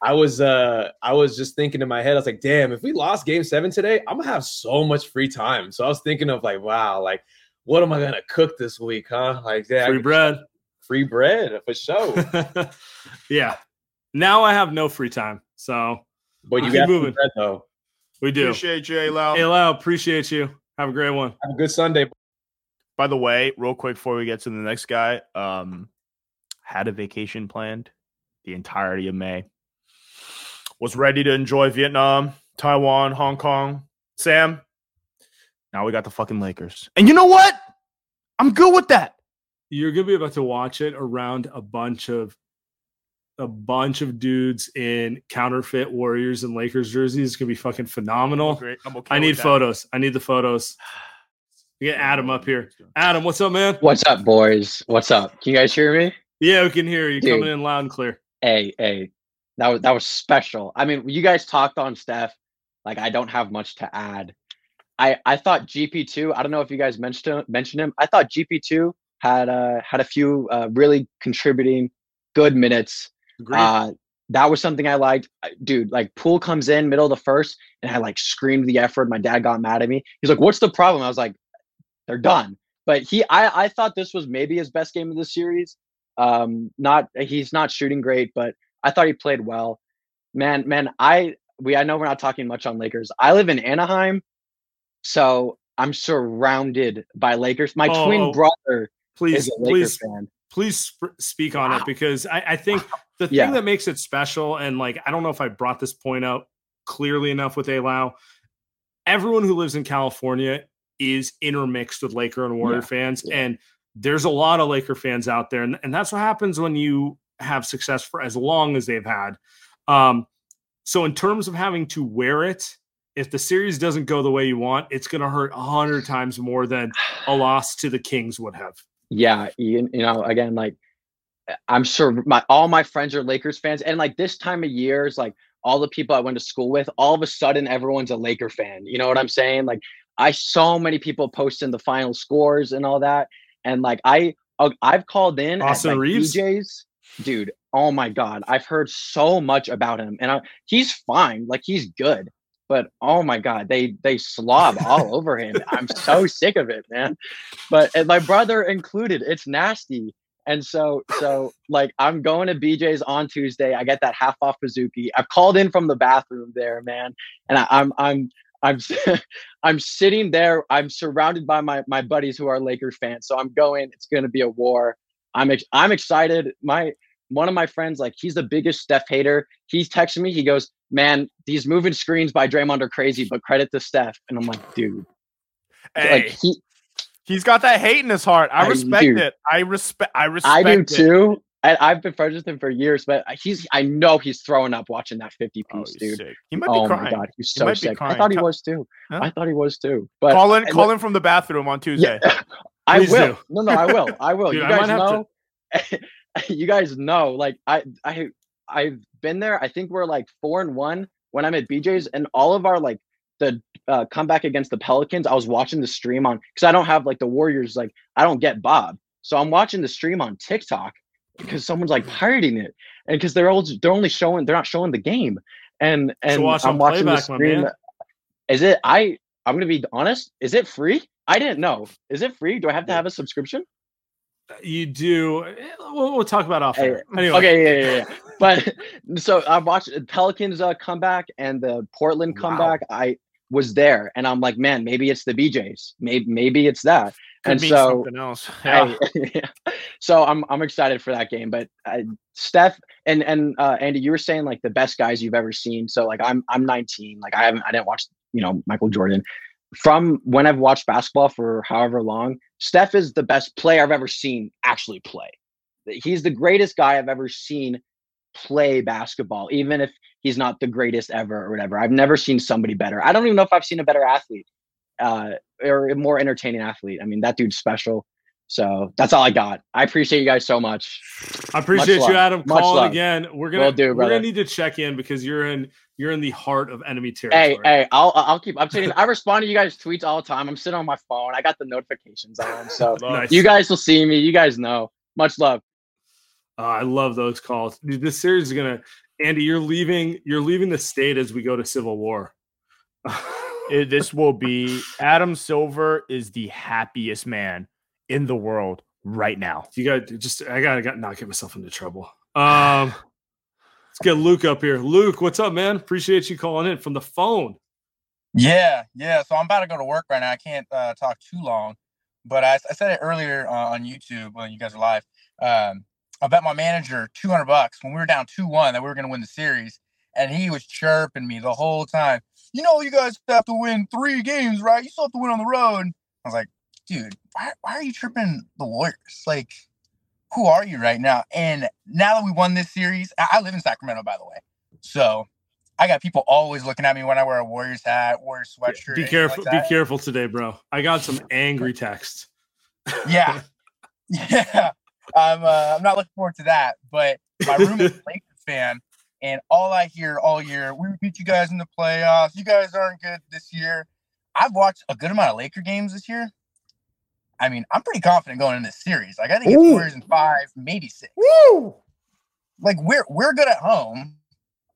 I was uh I was just thinking in my head, I was like, damn, if we lost game seven today, I'm gonna have so much free time. So I was thinking of like, wow, like what am I gonna cook this week, huh? Like yeah, free bread free bread for sure. yeah now I have no free time so But you Keep got moving. bread though. we do Appreciate you, Lau. hey Lau appreciate you have a great one Have a good Sunday. By the way, real quick before we get to the next guy, um, had a vacation planned the entirety of May. Was ready to enjoy Vietnam, Taiwan, Hong Kong. Sam, now we got the fucking Lakers. And you know what? I'm good with that. you're gonna be about to watch it around a bunch of a bunch of dudes in counterfeit Warriors and Lakers jerseys. It's gonna be fucking phenomenal. Great. I'm okay I need photos. I need the photos. Get Adam up here. Adam, what's up, man? What's up, boys? What's up? Can you guys hear me? Yeah, we can hear you Dude. coming in loud and clear. Hey, hey, that was that was special. I mean, you guys talked on Steph. Like, I don't have much to add. I I thought GP two. I don't know if you guys mentioned mentioned him. I thought GP two had uh had a few uh, really contributing good minutes. Agreed. Uh, that was something I liked, dude. Like, Poole comes in middle of the first, and I like screamed the effort. My dad got mad at me. He's like, "What's the problem?" I was like, "They're done." But he, I, I thought this was maybe his best game of the series. Um, not he's not shooting great, but I thought he played well. Man, man, I we I know we're not talking much on Lakers. I live in Anaheim, so I'm surrounded by Lakers. My Oh, twin brother please, is a Lakers please, fan. Please sp- speak on it because I, I think the thing Yeah. that makes it special, and like I don't know if I brought this point out clearly enough with Alau. Everyone who lives in California is intermixed with Laker and Warrior Yeah, fans, yeah. and there's a lot of Laker fans out there, and, and that's what happens when you have success for as long as they've had. Um, so in terms of having to wear it, if the series doesn't go the way you want, it's going to hurt a hundred times more than a loss to the Kings would have. Yeah, you, you know, again, like I'm sure my all my friends are Lakers fans, and like this time of year is like all the people I went to school with. All of a sudden, everyone's a Laker fan. You know what I'm saying? Like I so many people posting the final scores and all that, and like I uh, I've called in at, Austin like, Reeves? DJs, dude. Oh my god, I've heard so much about him, and I, he's fine. Like he's good. But oh my god, they they slob all over him. I'm so sick of it, man. But my brother included it's nasty. And so so like i'm going to bj's on tuesday. I get that half off Pizookie. i've called in from the bathroom there man. And I, i'm i'm i'm i'm sitting there. I'm surrounded by my my buddies who are lakers fans. So i'm going it's going to be a war. I'm ex- i'm excited. My one of my friends like he's the biggest steph hater. He's texting me he goes man these moving screens by Draymond are crazy but credit to steph and i'm like dude Hey, like he he's got that hate in his heart. I I respect do. it. I respect. I respect. I do it. too. I, I've been friends with him for years, but he's I know he's throwing up watching that 50 Oh, piece, he's dude. sick. He might Oh be my god, he's so be sick. I thought he was too. Huh? I thought he was too. But call in, call look- in from the bathroom on Tuesday. Yeah, I Please will. do. No, no, I will. I will. Dude, you guys know. to- you guys know. Like I, I, I've been there. I think we're like four and one when I'm at BJ's, and all of our like the uh, comeback against the Pelicans. I was watching the stream on because I don't have like the Warriors. Like I don't get Bob, so I'm watching the stream on TikTok because someone's like pirating it, and because they're all they're only showing they're not showing the game, and and watch I'm watching the playback, my stream. Is it? I I'm gonna be honest. Is it free? I didn't know. Is it free? Do I have to have a subscription? You do. eh, We'll, we'll talk about off. Anyway, Okay, yeah, yeah, yeah. but so I watched Pelicans uh, comeback and the Portland Wow. comeback. I was there, and I'm like, man, maybe it's the BJ's. Maybe maybe it's that. Could and so something else. Yeah. I- so I'm I'm excited for that game. But uh, Steph and and uh, Andy, you were saying like the best guys you've ever seen. So like I'm I'm 19. Like I haven't I didn't watch you know Michael Jordan. From when I've watched basketball for however long, Steph is the best player I've ever seen actually play. He's the greatest guy I've ever seen play basketball, even if he's not the greatest ever or whatever. I've never seen somebody better. I don't even know if I've seen a better athlete uh, or a more entertaining athlete. I mean, that dude's special. So that's all I got. I appreciate you guys so much. I appreciate love. you, Adam. Much Calling love. again. We're gonna Will do, we're brother. gonna need to check in because you're in you're in the heart of enemy territory. hey, hey, I'll I'll keep. I'm I respond to you guys' tweets all the time. I'm sitting on my phone. I got the notifications on, so Nice. you guys will see me. You guys know. Much love. Uh, I love those calls. Dude, this series is gonna. Andy, you're leaving. You're leaving the state as we go to civil war. It- this will be Adam Silver is the happiest man in the world right now. you got just. I gotta got not get myself into trouble. Um, let's get Luke up here. Luke, what's up, man? Appreciate you calling in from the phone. Yeah, yeah. So I'm about to go to work right now. I can't uh, talk too long, but I, I said it earlier uh, on YouTube when you guys are live. Um, I bet my manager 200 bucks when we were down 2 1 that we were going to win the series. And he was chirping me the whole time. You know, you guys have to win three games, right? You still have to win on the road. I was like, dude, why, why are you tripping the Warriors? Like, who are you right now? And now that we won this series, I, I live in Sacramento, by the way. So I got people always looking at me when I wear a Warriors hat, Warriors sweatshirt. Be careful. like be careful today, bro. I got some angry texts. Yeah, yeah. I'm uh, I'm not looking forward to that. But my roommate's a Lakers fan, and all I hear all year, we beat you guys in the playoffs. You guys aren't good this year. I've watched a good amount of Laker games this year. I mean, I'm pretty confident going in this series. Like I think it's. Warriors in five, maybe six. Woo! Like we're we're good at home.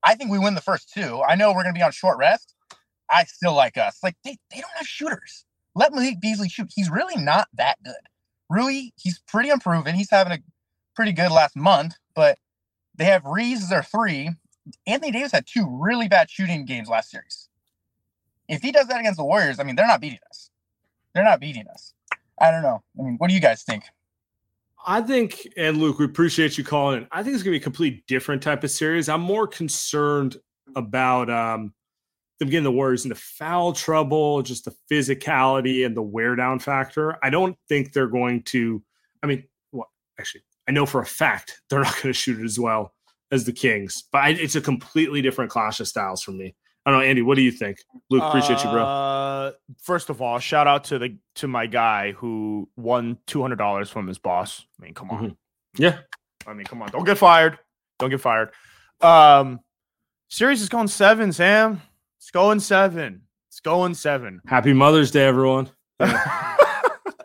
I think we win the first two. I know we're gonna be on short rest. I still like us. Like they, they don't have shooters. Let Malik Beasley shoot. He's really not that good. Rui, he's pretty unproven. He's having a pretty good last month, but they have Reeves as their three. Anthony Davis had two really bad shooting games last series. If he does that against the Warriors, I mean, they're not beating us. They're not beating us. I don't know. I mean, what do you guys think? I think, and Luke, we appreciate you calling in. I think it's gonna be a completely different type of series. I'm more concerned about um them getting the Warriors into foul trouble, just the physicality and the wear down factor. I don't think they're going to. I mean, well, actually, I know for a fact they're not going to shoot it as well as the Kings, but I, it's a completely different clash of styles for me. I don't know, Andy. What do you think? Luke, appreciate you, bro. Uh, first of all, shout out to the to my guy who won two hundred dollars from his boss. I mean, come on. Mhm. Yeah, I mean, come on. Don't get fired. Don't get fired. Um, series is going seven, Sam. It's going seven. It's going seven. happy Mother's Day, everyone.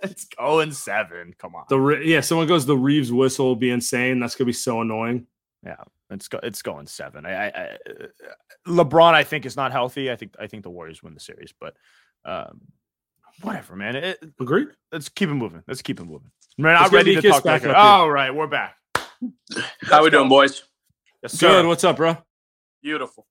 it's going seven. Come on. The yeah, someone goes the Reeves whistle will be insane. That's gonna be so annoying. It's go, it's going seven. I, I, I LeBron, I think is not healthy. I think I think the Warriors win the series, but um, whatever, man. It, Agreed. let's keep it moving. Let's keep it moving. We're Let's not ready to Nikias talk back Lakers. All right, we're back. How we doing, boys? Yes, Good. What's up, bro? Beautiful,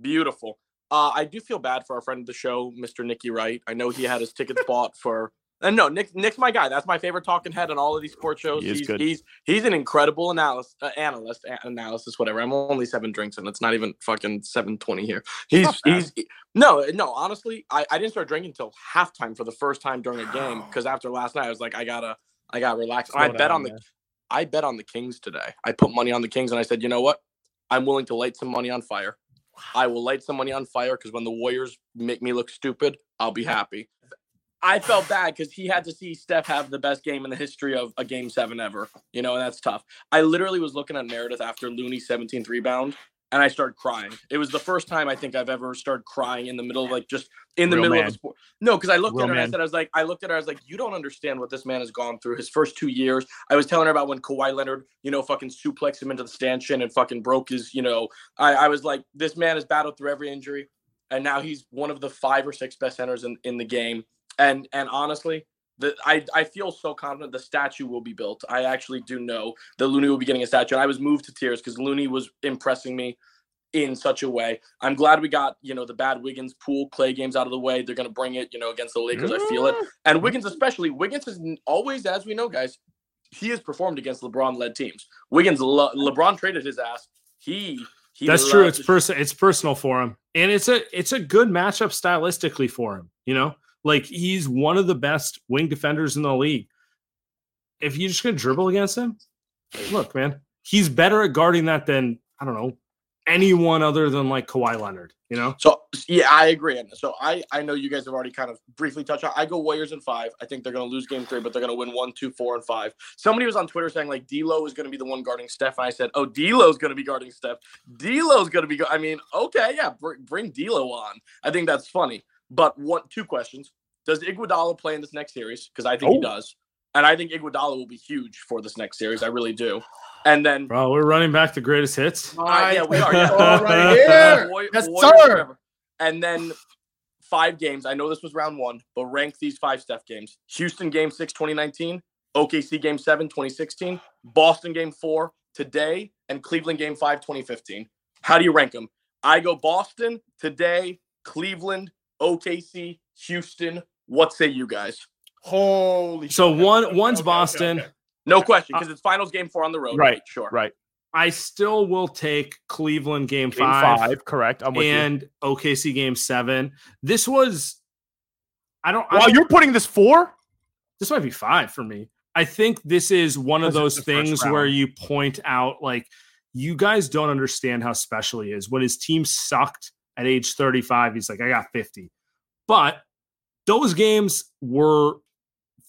beautiful. Uh, I do feel bad for our friend of the show, Mr. Nicky Wright. I know he had his tickets bought for. And no, Nick, Nick's my guy. That's my favorite talking head on all of these sports shows. He he's, he's he's an incredible analyst, uh, analyst, a- analysis, whatever. I'm only seven drinks and it's not even fucking seven twenty here. He's he's no no. Honestly, I, I didn't start drinking until halftime for the first time during a game because after last night I was like I gotta I gotta relax. I bet down, on the man. I bet on the Kings today. I put money on the Kings and I said, you know what? I'm willing to light some money on fire. I will light some money on fire because when the Warriors make me look stupid, I'll be happy. I felt bad because he had to see Steph have the best game in the history of a game seven ever. You know, and that's tough. I literally was looking at Meredith after Looney's 17th rebound and I started crying. It was the first time I think I've ever started crying in the middle of like just in the Real middle man. of a sport. No, because I looked Real at her and I said, I was like, I looked at her, I was like, you don't understand what this man has gone through his first two years. I was telling her about when Kawhi Leonard, you know, fucking suplexed him into the stanchion and fucking broke his, you know, I, I was like, this man has battled through every injury. and now he's one of the five or six best centers in, in the game. And and honestly, the, I, I feel so confident the statue will be built. I actually do know that Looney will be getting a statue. And I was moved to tears because Looney was impressing me in such a way. I'm glad we got, you know, the bad Wiggins Poole Klay games out of the way. They're going to bring it, you know, against the Lakers. I feel it. Mm. And Wiggins, especially, Wiggins is always, as we know, guys, he has performed against LeBron led teams. Wiggins, Le- LeBron traded his ass. He, he That's true. It's to- personal. It's personal for him, and it's a it's a good matchup stylistically for him. You know, like he's one of the best wing defenders in the league. If you're just gonna dribble against him, look, man, he's better at guarding that than I don't know anyone other than like Kawhi Leonard. You know, So yeah, I agree. So I I know you guys have already kind of briefly touched on. I go Warriors in five. I think they're going to lose game three, but they're going to win one, two, four, and five. Somebody was on Twitter saying like D'Lo is going to be the one guarding Steph, and I said, oh, D'Lo's going to be guarding Steph. D'Lo's going to be. Go- I mean, okay, yeah, br- bring D'Lo on. I think that's funny. But one, two questions: Does Iguodala play in this next series? Because I think he Oh. does, and I think Iguodala will be huge for this next series. I really do. And then bro, we're running back the greatest hits. uh, yeah, we are. Yeah. Oh, right here. Warri- Yes, Warriors sir. forever. And then five games. I know this was round one, but rank these five Steph games. Houston game six, 2019. OKC game seven, 2016. Boston game four today. And Cleveland game five, 2015. How do you rank them? I go Boston today, Cleveland, OKC, Houston. What say you guys? Holy So shit. one one's okay, okay, Boston. okay. No question, uh, because it's finals game four on the road. Right, Sure. Right. I still will take Cleveland game, Game five. five, correct. I'm with you. and OKC game seven. This was, I don't. I Wow, don't- you're putting this four? this might be five for me. I think this is one of those things where you point out like you guys don't understand how special he is. When his team sucked at age 35, he's like, I got 50. But those games were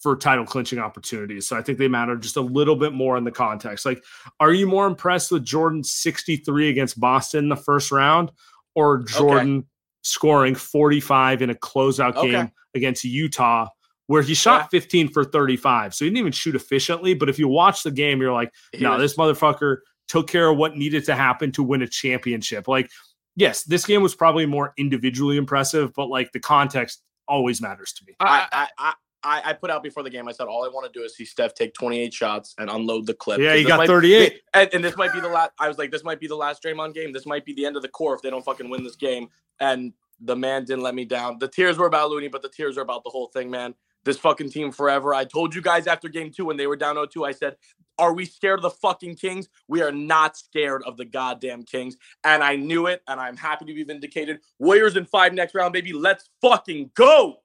for title clinching opportunities. So I think they matter just a little bit more in the context. Like, are you more impressed with Jordan 63 against Boston in the first round or Jordan scoring 45 in a closeout Okay. game against Utah where he shot Yeah. 15 for 35. So he didn't even shoot efficiently. But if you watch the game, you're like, no, was- this motherfucker took care of what needed to happen to win a championship. Like, yes, this game was probably more individually impressive, but like the context always matters to me. I, I, I, I I put out before the game. I said all I want to do is see Steph take 28 shots and unload the clip. Yeah, he got might- 38. And, and this might be the last. I was like, this might be the last Draymond game. This might be the end of the core if they don't fucking win this game. And the man didn't let me down. The tears were about Looney, but the tears are about the whole thing, man. This fucking team forever. I told you guys after game two when they were down 0-2, I said, are we scared of the fucking Kings? We are not scared of the goddamn Kings. And I knew it, and I'm happy to be vindicated. Warriors in five next round, baby. Let's fucking go.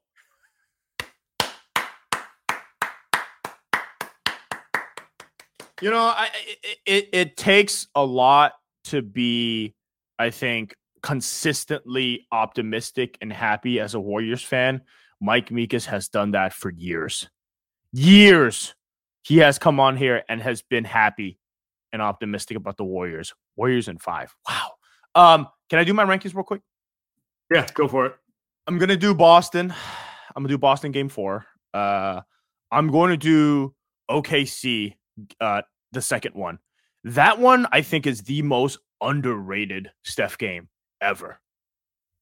You know, I, it, it it takes a lot to be, I think, consistently optimistic and happy as a Warriors fan. Mike Mikas has done that for years. Years. He has come on here and has been happy and optimistic about the Warriors. Warriors in five. Wow. Um, can I do my rankings real quick? Yeah, go for it. I'm gonna do Boston. I'm gonna do Boston game four. Uh, I'm going to do OKC, uh, the second one. That one I think is the most underrated Steph game ever,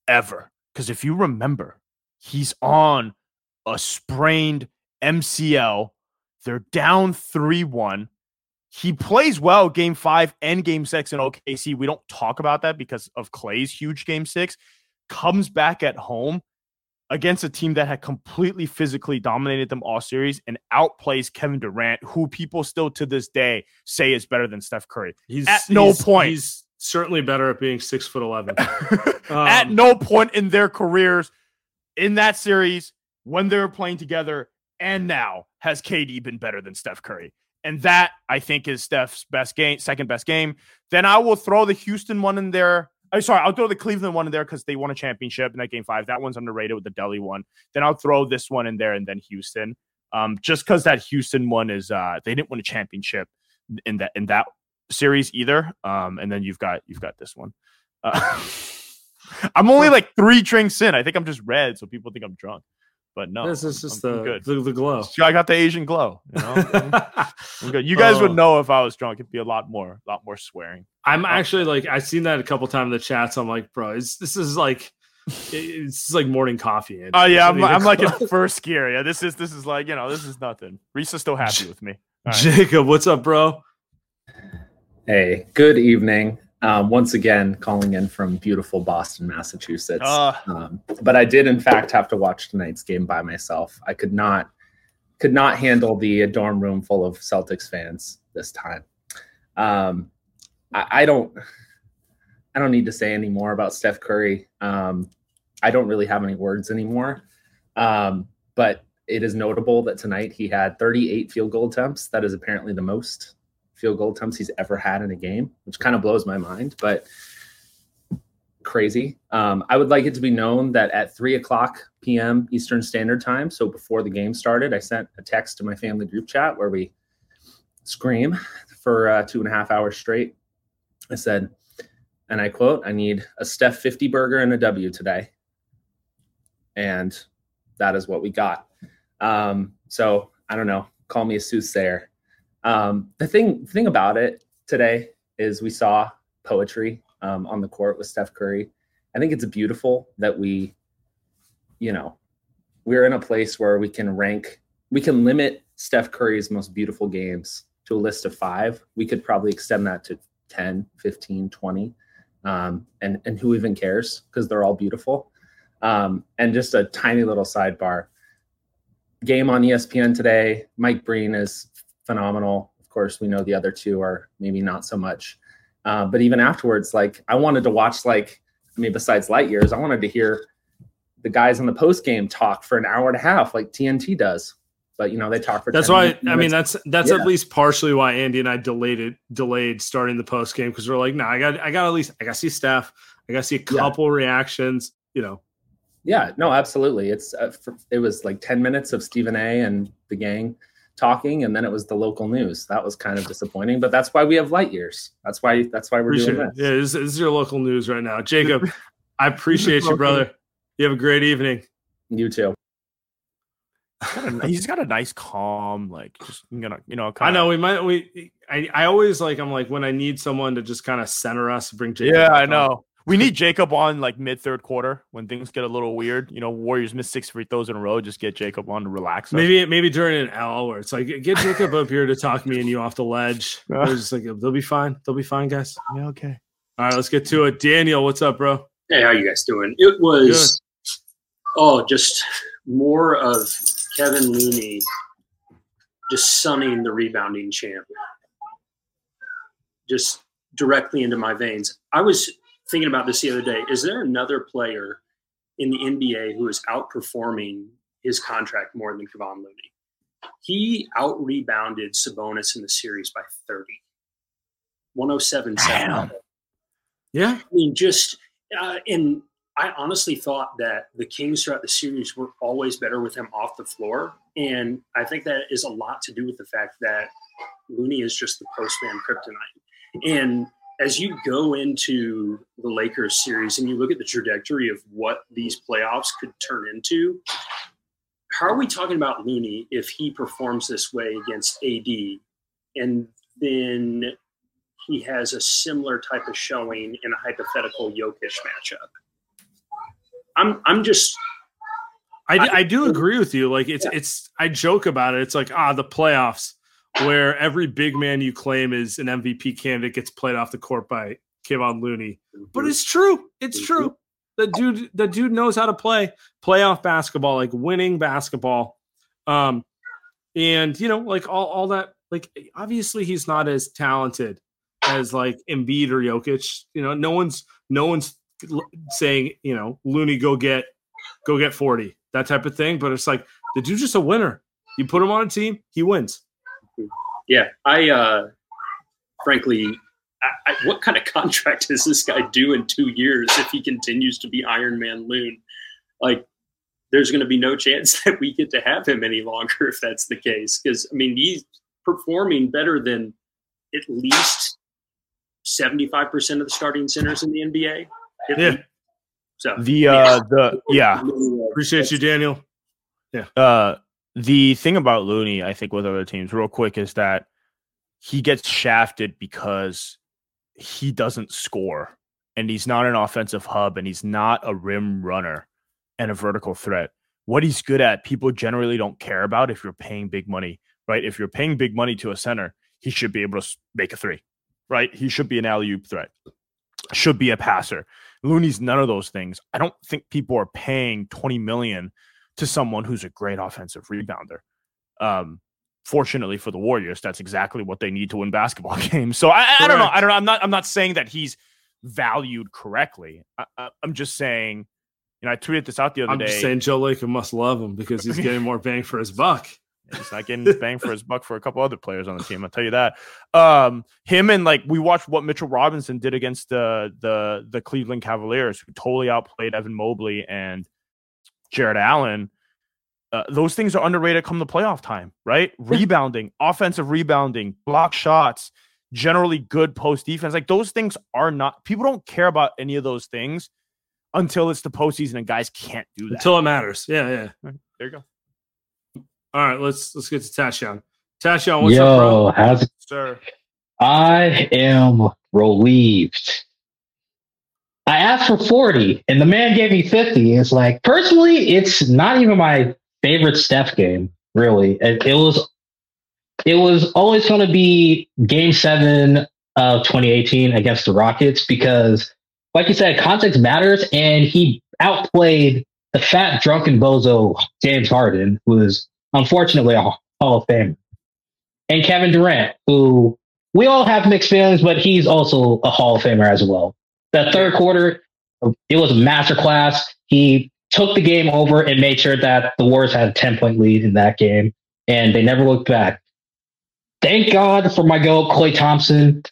ever. Because if you remember, he's on a sprained MCL. They're down three one. He plays well game five and game six in OKC. We don't talk about that because of Klay's huge game six comes back at home against a team that had completely physically dominated them all series and outplays Kevin Durant, who people still to this day say is better than Steph Curry. He's At no he's- point. He's certainly better at being six foot eleven. at Um, no point in their careers in that series when they were playing together and now has KD been better than Steph Curry. And that I think is Steph's best game, second best game. Then I will throw the Houston one in there. I'm sorry, I'll throw the Cleveland one in there because they won a championship in that game five. That one's underrated with the Delhi one. Then I'll throw this one in there and then Houston. Um, just because that Houston one is uh they didn't win a championship in that in that series either. Um, and then you've got you've got this one. Uh, I'm only like three drinks in. I think I'm just red, so people think I'm drunk. But no, this is just I'm- I'm the, good. the the glow. I got the Asian glow. You know, I'm good. You guys would Oh. know if I was drunk. It'd be a lot more, a lot more swearing. I'm actually like I've seen that a couple times in the chats. I'm like, bro, it's, this is like it's like morning coffee. Andy. Oh yeah, I'm, I'm like in first gear. Yeah, this is this is like you know this is nothing. Reese is still happy with me. All right. Jacob, what's up, bro? Hey, good evening. Um, once again, calling in from beautiful Boston, Massachusetts. Ah. um, but I did, in fact, have to watch tonight's game by myself. I could not, could not handle the dorm room full of Celtics fans this time. Um, I, I don't, I don't need to say any more about Steph Curry. Um, I don't really have any words anymore. Um, but it is notable that tonight he had 38 field goal attempts. That is apparently the most field goal attempts he's ever had in a game, which kind of blows my mind, but crazy. Um, I would like it to be known that at three o'clock p.m. Eastern Standard Time, so before the game started, I sent a text to my family group chat where we scream for uh, two and a half hours straight. I said, and I quote, I need a Steph 50 burger and a W today. And that is what we got. Um, so I don't know, call me a soothsayer. Um, the thing thing about it today is we saw poetry um, on the court with Steph Curry. I think it's beautiful that we, you know, we're in a place where we can rank, we can limit Steph Curry's most beautiful games to a list of five. We could probably extend that to 10, 15, 20. Um, and, and who even cares because they're all beautiful. Um, and just a tiny little sidebar game on ESPN today. Mike Breen is phenomenal. Of course, we know the other two are maybe not so much. Uh, but even afterwards, like I wanted to watch, like I mean, besides light years, I wanted to hear the guys on the post game talk for an hour and a half, like TNT does. But you know, they talk for. That's 10 why minutes. I mean that's that's Yeah. at least partially why Andy and I delayed it, delayed starting the post game because we're like, no, I got I got at least I got to see Steph, I got to see a Yeah. couple reactions, you know. Yeah, no, absolutely. It's uh, for, it was like ten minutes of Stephen A. and the gang talking, and then it was the local news. That was kind of disappointing, but that's why we have light years. That's why that's why we're Appreciate doing it. this. Yeah, this, this is your local news right now, Jacob. I appreciate you, brother. You have a great evening. You too. He's got a nice, calm, like just you know, you know. I Kinda, know we might we I, I always like I'm like when I need someone to just kind of center us, bring Jacob. Yeah, I on. know. We need Jacob on like mid third quarter when things get a little weird. You know, Warriors miss six free throws in a row. Just get Jacob on to relax. us. Maybe maybe during an L where it's like get Jacob up here to talk me and you off the ledge. It's just like they'll be fine. They'll be fine, guys. Yeah, okay. All right, let's get to it. Daniel, what's up, bro? Hey, how you guys doing? It was oh, just more of Kevin Looney just sunning the rebounding champ, just directly into my veins. I was thinking about this the other day. Is there another player in the NBA who is outperforming his contract more than Kevon Looney? He out rebounded Sabonis in the series by 30. 107 7. Yeah. I mean, just uh, and I honestly thought that the Kings throughout the series were always better with him off the floor, and I think that is a lot to do with the fact that Looney is just the postman kryptonite. And as you go into the Lakers series and you look at the trajectory of what these playoffs could turn into, how are we talking about Looney if he performs this way against AD, and then he has a similar type of showing in a hypothetical Jokic matchup. I'm I'm just I, I do agree with you. Like it's it's I joke about it. It's like ah the playoffs where every big man you claim is an MVP candidate gets played off the court by Kevon Looney. But it's true. It's true. The dude the dude knows how to play playoff basketball, like winning basketball. Um and you know, like all, all that like obviously he's not as talented as like Embiid or Jokic. You know, no one's no one's saying, you know, Looney go get go get 40, that type of thing. But it's like the dude's just a winner. You put him on a team, he wins. Yeah. I uh frankly I, I, what kind of contract does this guy do in two years if he continues to be Iron Man Loon? Like there's going to be no chance that we get to have him any longer if that's the case. Because I mean, he's performing better than at least seventy-five percent of the starting centers in the NBA. Yeah. So The uh the yeah. Appreciate you, Daniel. Yeah. Uh the thing about Looney, I think, with other teams, real quick, is that he gets shafted because he doesn't score. and he's not an offensive hub and he's not a rim runner and a vertical threat. What he's good at, people generally don't care about if you're paying big money, right? If you're paying big money to a center, he should be able to make a three, right? He should be an alley oop threat, should be a passer. Looney's none of those things. I don't think people are paying 20 million to someone who's a great offensive rebounder. Um, fortunately for the Warriors, that's exactly what they need to win basketball games. So I, I don't know. I don't know. I'm not. I'm not saying that he's valued correctly. I, I'm just saying. You know, I tweeted this out the other day. I'm just saying Joe Lacob must love him because he's getting more bang for his buck. He's not getting bang for his buck for a couple other players on the team. I'll tell you that. Um, him and like we watched what Mitchell Robinson did against the the the Cleveland Cavaliers, who totally outplayed Evan Mobley and Jared Allen. Uh, those things are underrated come the playoff time, right? Rebounding, offensive rebounding, block shots, generally good post defense. Like those things are not people don't care about any of those things until it's the postseason and guys can't do that. Until it matters. Yeah, yeah. there you go. All right, let's let's get to Tashion. Tashion, what's up, Yo, bro? how's it? Sir. I am relieved. I asked for 40 and the man gave me 50. It's like, personally, it's not even my favorite Steph game, really. It, it was it was always going to be game seven of 2018 against the Rockets because, like you said, context matters. And he outplayed the fat, drunken bozo James Harden, who is unfortunately a Hall of Famer, and Kevin Durant, who we all have mixed feelings, but he's also a Hall of Famer as well. The third quarter, it was a masterclass. He took the game over and made sure that the Warriors had a 10 point lead in that game, and they never looked back. Thank God for my goat, Klay Thompson.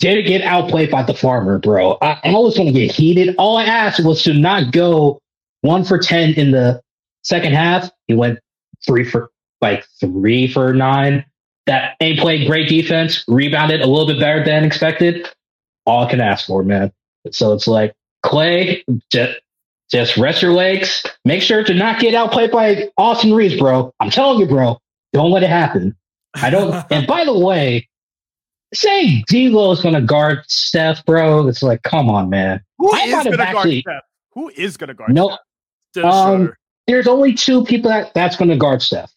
Didn't get outplayed by the farmer, bro. I, I was going to get heated. All I asked was to not go one for 10 in the second half. He went three for like three for nine. That A played great defense, rebounded a little bit better than expected. All I can ask for, man. So it's like Klay, just, just rest your legs. Make sure to not get outplayed by Austin Reeves, bro. I'm telling you, bro. Don't let it happen. I don't. and by the way, saying D'Lo is going to guard Steph, bro. It's like, come on, man. Who I is going to guard Steph? Who is going to guard No, Steph? Um, there's only two people that, that's going to guard Steph: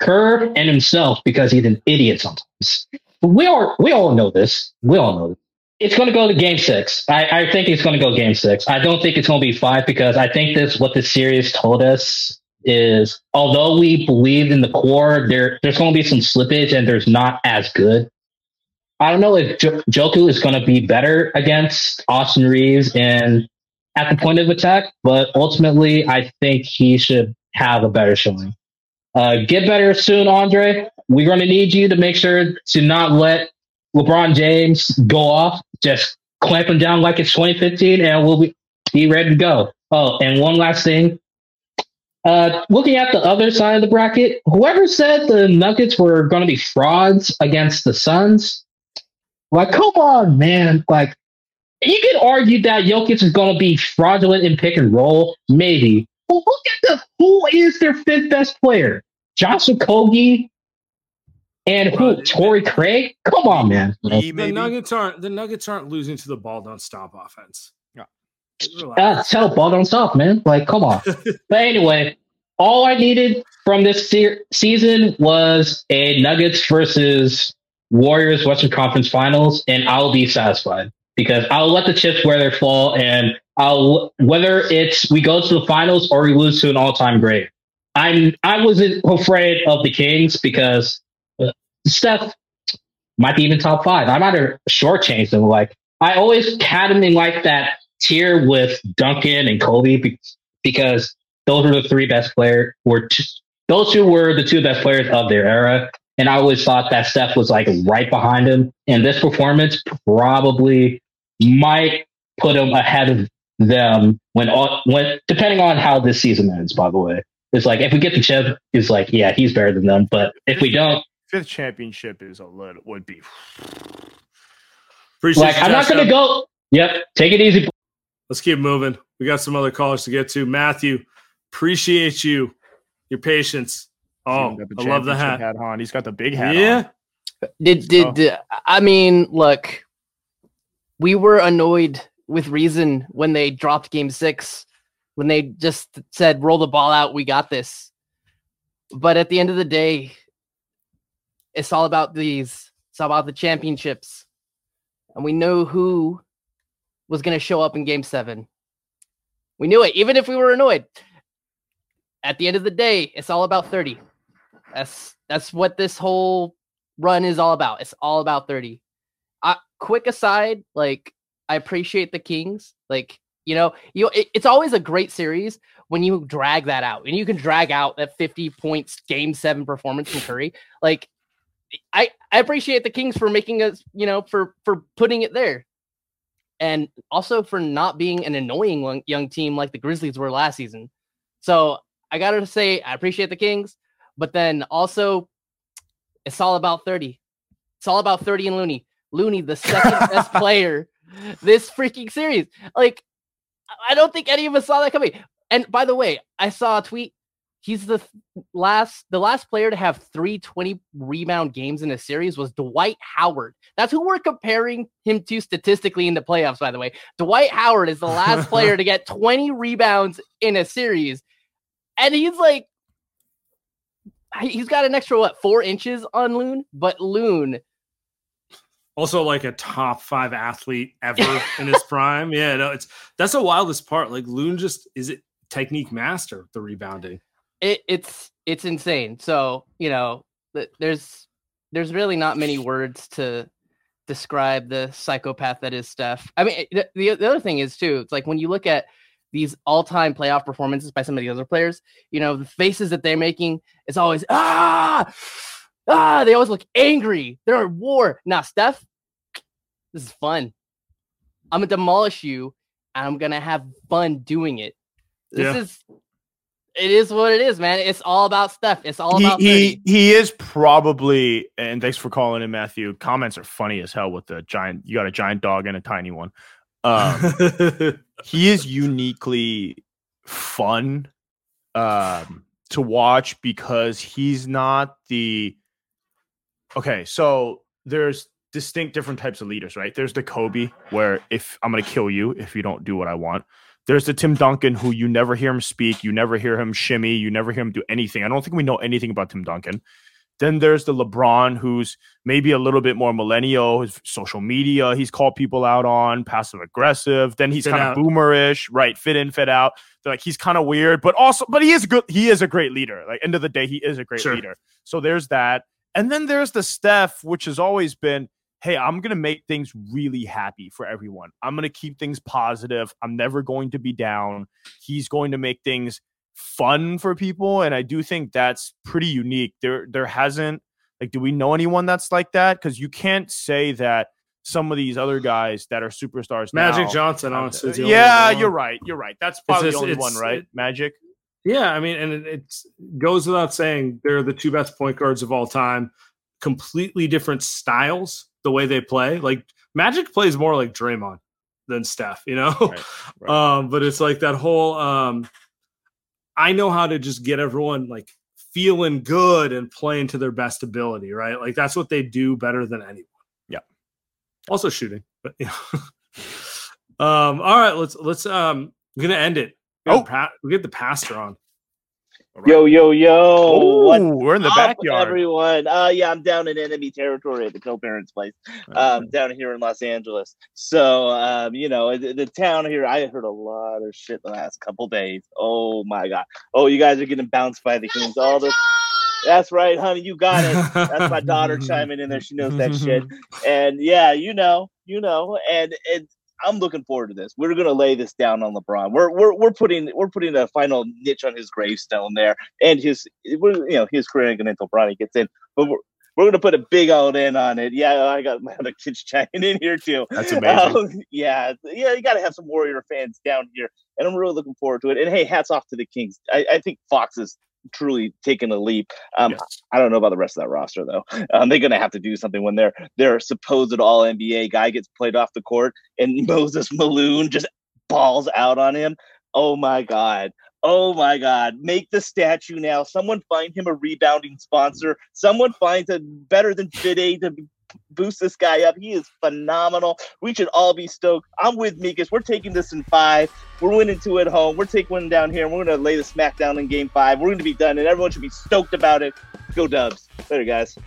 Kerr and himself, because he's an idiot sometimes. We all we all know this. We all know this. It's going to go to Game Six. I, I think it's going to go Game Six. I don't think it's going to be five because I think this what the series told us is although we believe in the core, there there's going to be some slippage and there's not as good. I don't know if jo- Joku is going to be better against Austin Reeves and at the point of attack, but ultimately, I think he should have a better showing. Uh, get better soon, Andre. We're going to need you to make sure to not let LeBron James go off. Just clamp him down like it's 2015, and we'll be, be ready to go. Oh, and one last thing. Uh, looking at the other side of the bracket, whoever said the Nuggets were going to be frauds against the Suns, like, come on, man. Like, you could argue that Jokic is going to be fraudulent in pick and roll, maybe. But look at the who is their fifth best player? Josh Okogie and who? Torrey Craig? Come on, man. The Nuggets aren't the Nuggets aren't losing to the ball don't stop offense. Uh, tell ball don't stop, man. Like, come on. but anyway, all I needed from this se- season was a Nuggets versus Warriors Western Conference Finals, and I'll be satisfied because I'll let the chips where they fall, and I'll whether it's we go to the finals or we lose to an all-time great. I'm I wasn't afraid of the Kings because uh, Steph might be even top five. I might have shortchanged them. Like I always had him in like that tier with Duncan and Kobe be- because those were the three best players. Were t- those two were the two best players of their era, and I always thought that Steph was like right behind him. And this performance probably might put him ahead of them when all when depending on how this season ends. By the way, it's like if we get the chip, it's like yeah, he's better than them. But if we don't, Fifth championship is a little would be. Appreciate like I'm not gonna go. Yep, take it easy. Let's keep moving. We got some other callers to get to. Matthew, appreciate you, your patience. Oh, I love the championship hat. on. He's got the big hat. Yeah. on. Did did Oh. did- I mean look? We were annoyed with reason when they dropped game six, when they just said, roll the ball out, we got this. But at the end of the day, it's all about these, it's all about the championships. And we know who was going to show up in game seven. We knew it, even if we were annoyed. At the end of the day, it's all about 30. That's that's what this whole run is all about. It's all about 30. Uh, quick aside, like I appreciate the Kings. Like, you know, you it, it's always a great series when you drag that out and you can drag out that 50 points game seven performance from Curry. Like, I I appreciate the Kings for making us, you know, for for putting it there. And also for not being an annoying young team like the Grizzlies were last season. So I gotta say, I appreciate the Kings, but then also it's all about 30. It's all about 30 and Looney. Looney, the second best player this freaking series. Like, I don't think any of us saw that coming. And by the way, I saw a tweet. He's the last the last player to have three 20 rebound games in a series was Dwight Howard. That's who we're comparing him to statistically in the playoffs, by the way. Dwight Howard is the last player to get 20 rebounds in a series. And he's like he's got an extra what four inches on Loon, but Loon also like a top five athlete ever in his prime. Yeah, no, it's that's the wildest part. Like Loon just is it technique master the rebounding. It, it's it's insane. So you know, there's there's really not many words to describe the psychopath that is Steph. I mean, the, the, the other thing is too. It's like when you look at these all-time playoff performances by some of the other players, you know, the faces that they're making is always ah ah. They always look angry. They're at war. Now, Steph, this is fun. I'm gonna demolish you, and I'm gonna have fun doing it. This yeah. is it is what it is, man. It's all about Steph. It's all he, about he he is probably and thanks for calling in, Matthew. Comments are funny as hell with the giant. You got a giant dog and a tiny one. Um, he is uniquely fun um, to watch because he's not the okay. So there's distinct different types of leaders, right? There's the Kobe, where if I'm gonna kill you if you don't do what I want. There's the Tim Duncan, who you never hear him speak, you never hear him shimmy, you never hear him do anything. I don't think we know anything about Tim Duncan. Then there's the LeBron, who's maybe a little bit more millennial, his social media, he's called people out on, passive aggressive. Then he's kind of boomerish, right? Fit in, fit out. They're like he's kind of weird, but also, but he is good. He is a great leader. Like end of the day, he is a great sure. leader. So there's that. And then there's the Steph, which has always been, hey, I'm going to make things really happy for everyone. I'm going to keep things positive. I'm never going to be down. He's going to make things fun for people and I do think that's pretty unique. There there hasn't like do we know anyone that's like that cuz you can't say that some of these other guys that are superstars Magic now, Johnson honestly. Yeah, you're right. You're right. That's probably just, the only one, right? It, Magic. Yeah, I mean and it it's, goes without saying they're the two best point guards of all time. Completely different styles the way they play. Like Magic plays more like Draymond than Steph, you know. Right, right. Um, but it's like that whole. Um, I know how to just get everyone like feeling good and playing to their best ability, right? Like that's what they do better than anyone. Yeah. Also shooting, but yeah. um. All right, let's let's um. We're gonna end it. We oh, pa- we get the pastor on. Right. Yo, yo, yo. Ooh, we're in the backyard. Everyone. Uh, yeah, I'm down in enemy territory at the co-parents place, um, down here in Los Angeles. So, um, you know, the, the, town here, I heard a lot of shit the last couple days. Oh my God. Oh, you guys are getting bounced by the Kings. All this. That's right, honey. You got it. That's my daughter chiming in there. She knows that shit. And yeah, you know, you know, and it's I'm looking forward to this. We're gonna lay this down on LeBron. We're we're we're putting we're putting a final niche on his gravestone there, and his you know his career ain't gonna until Bronny gets in, but we're. We're gonna put a big old in on it. Yeah, I got my other kids chiming in here too. That's amazing. Um, yeah, yeah, you got to have some Warrior fans down here, and I'm really looking forward to it. And hey, hats off to the Kings. I, I think Fox is truly taken a leap. Um, yes. I don't know about the rest of that roster though. Um, they're gonna have to do something when their their supposed All NBA guy gets played off the court and Moses Malone just balls out on him. Oh my god. Oh my God! Make the statue now. Someone find him a rebounding sponsor. Someone finds a better than Fide to boost this guy up. He is phenomenal. We should all be stoked. I'm with Mikas. We're taking this in five. We're winning two at home. We're taking one down here, and we're going to lay the smack down in game five. We're going to be done, and everyone should be stoked about it. Go Dubs. Later, guys.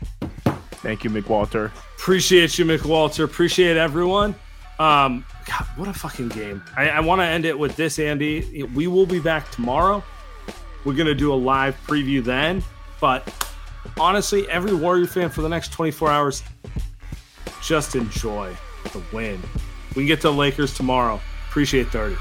Thank you, McWalter. Appreciate you, McWalter. Appreciate everyone. Um, God, what a fucking game. I, I want to end it with this, Andy. We will be back tomorrow. We're going to do a live preview then. But honestly, every Warrior fan for the next 24 hours, just enjoy the win. We get to Lakers tomorrow. Appreciate 30.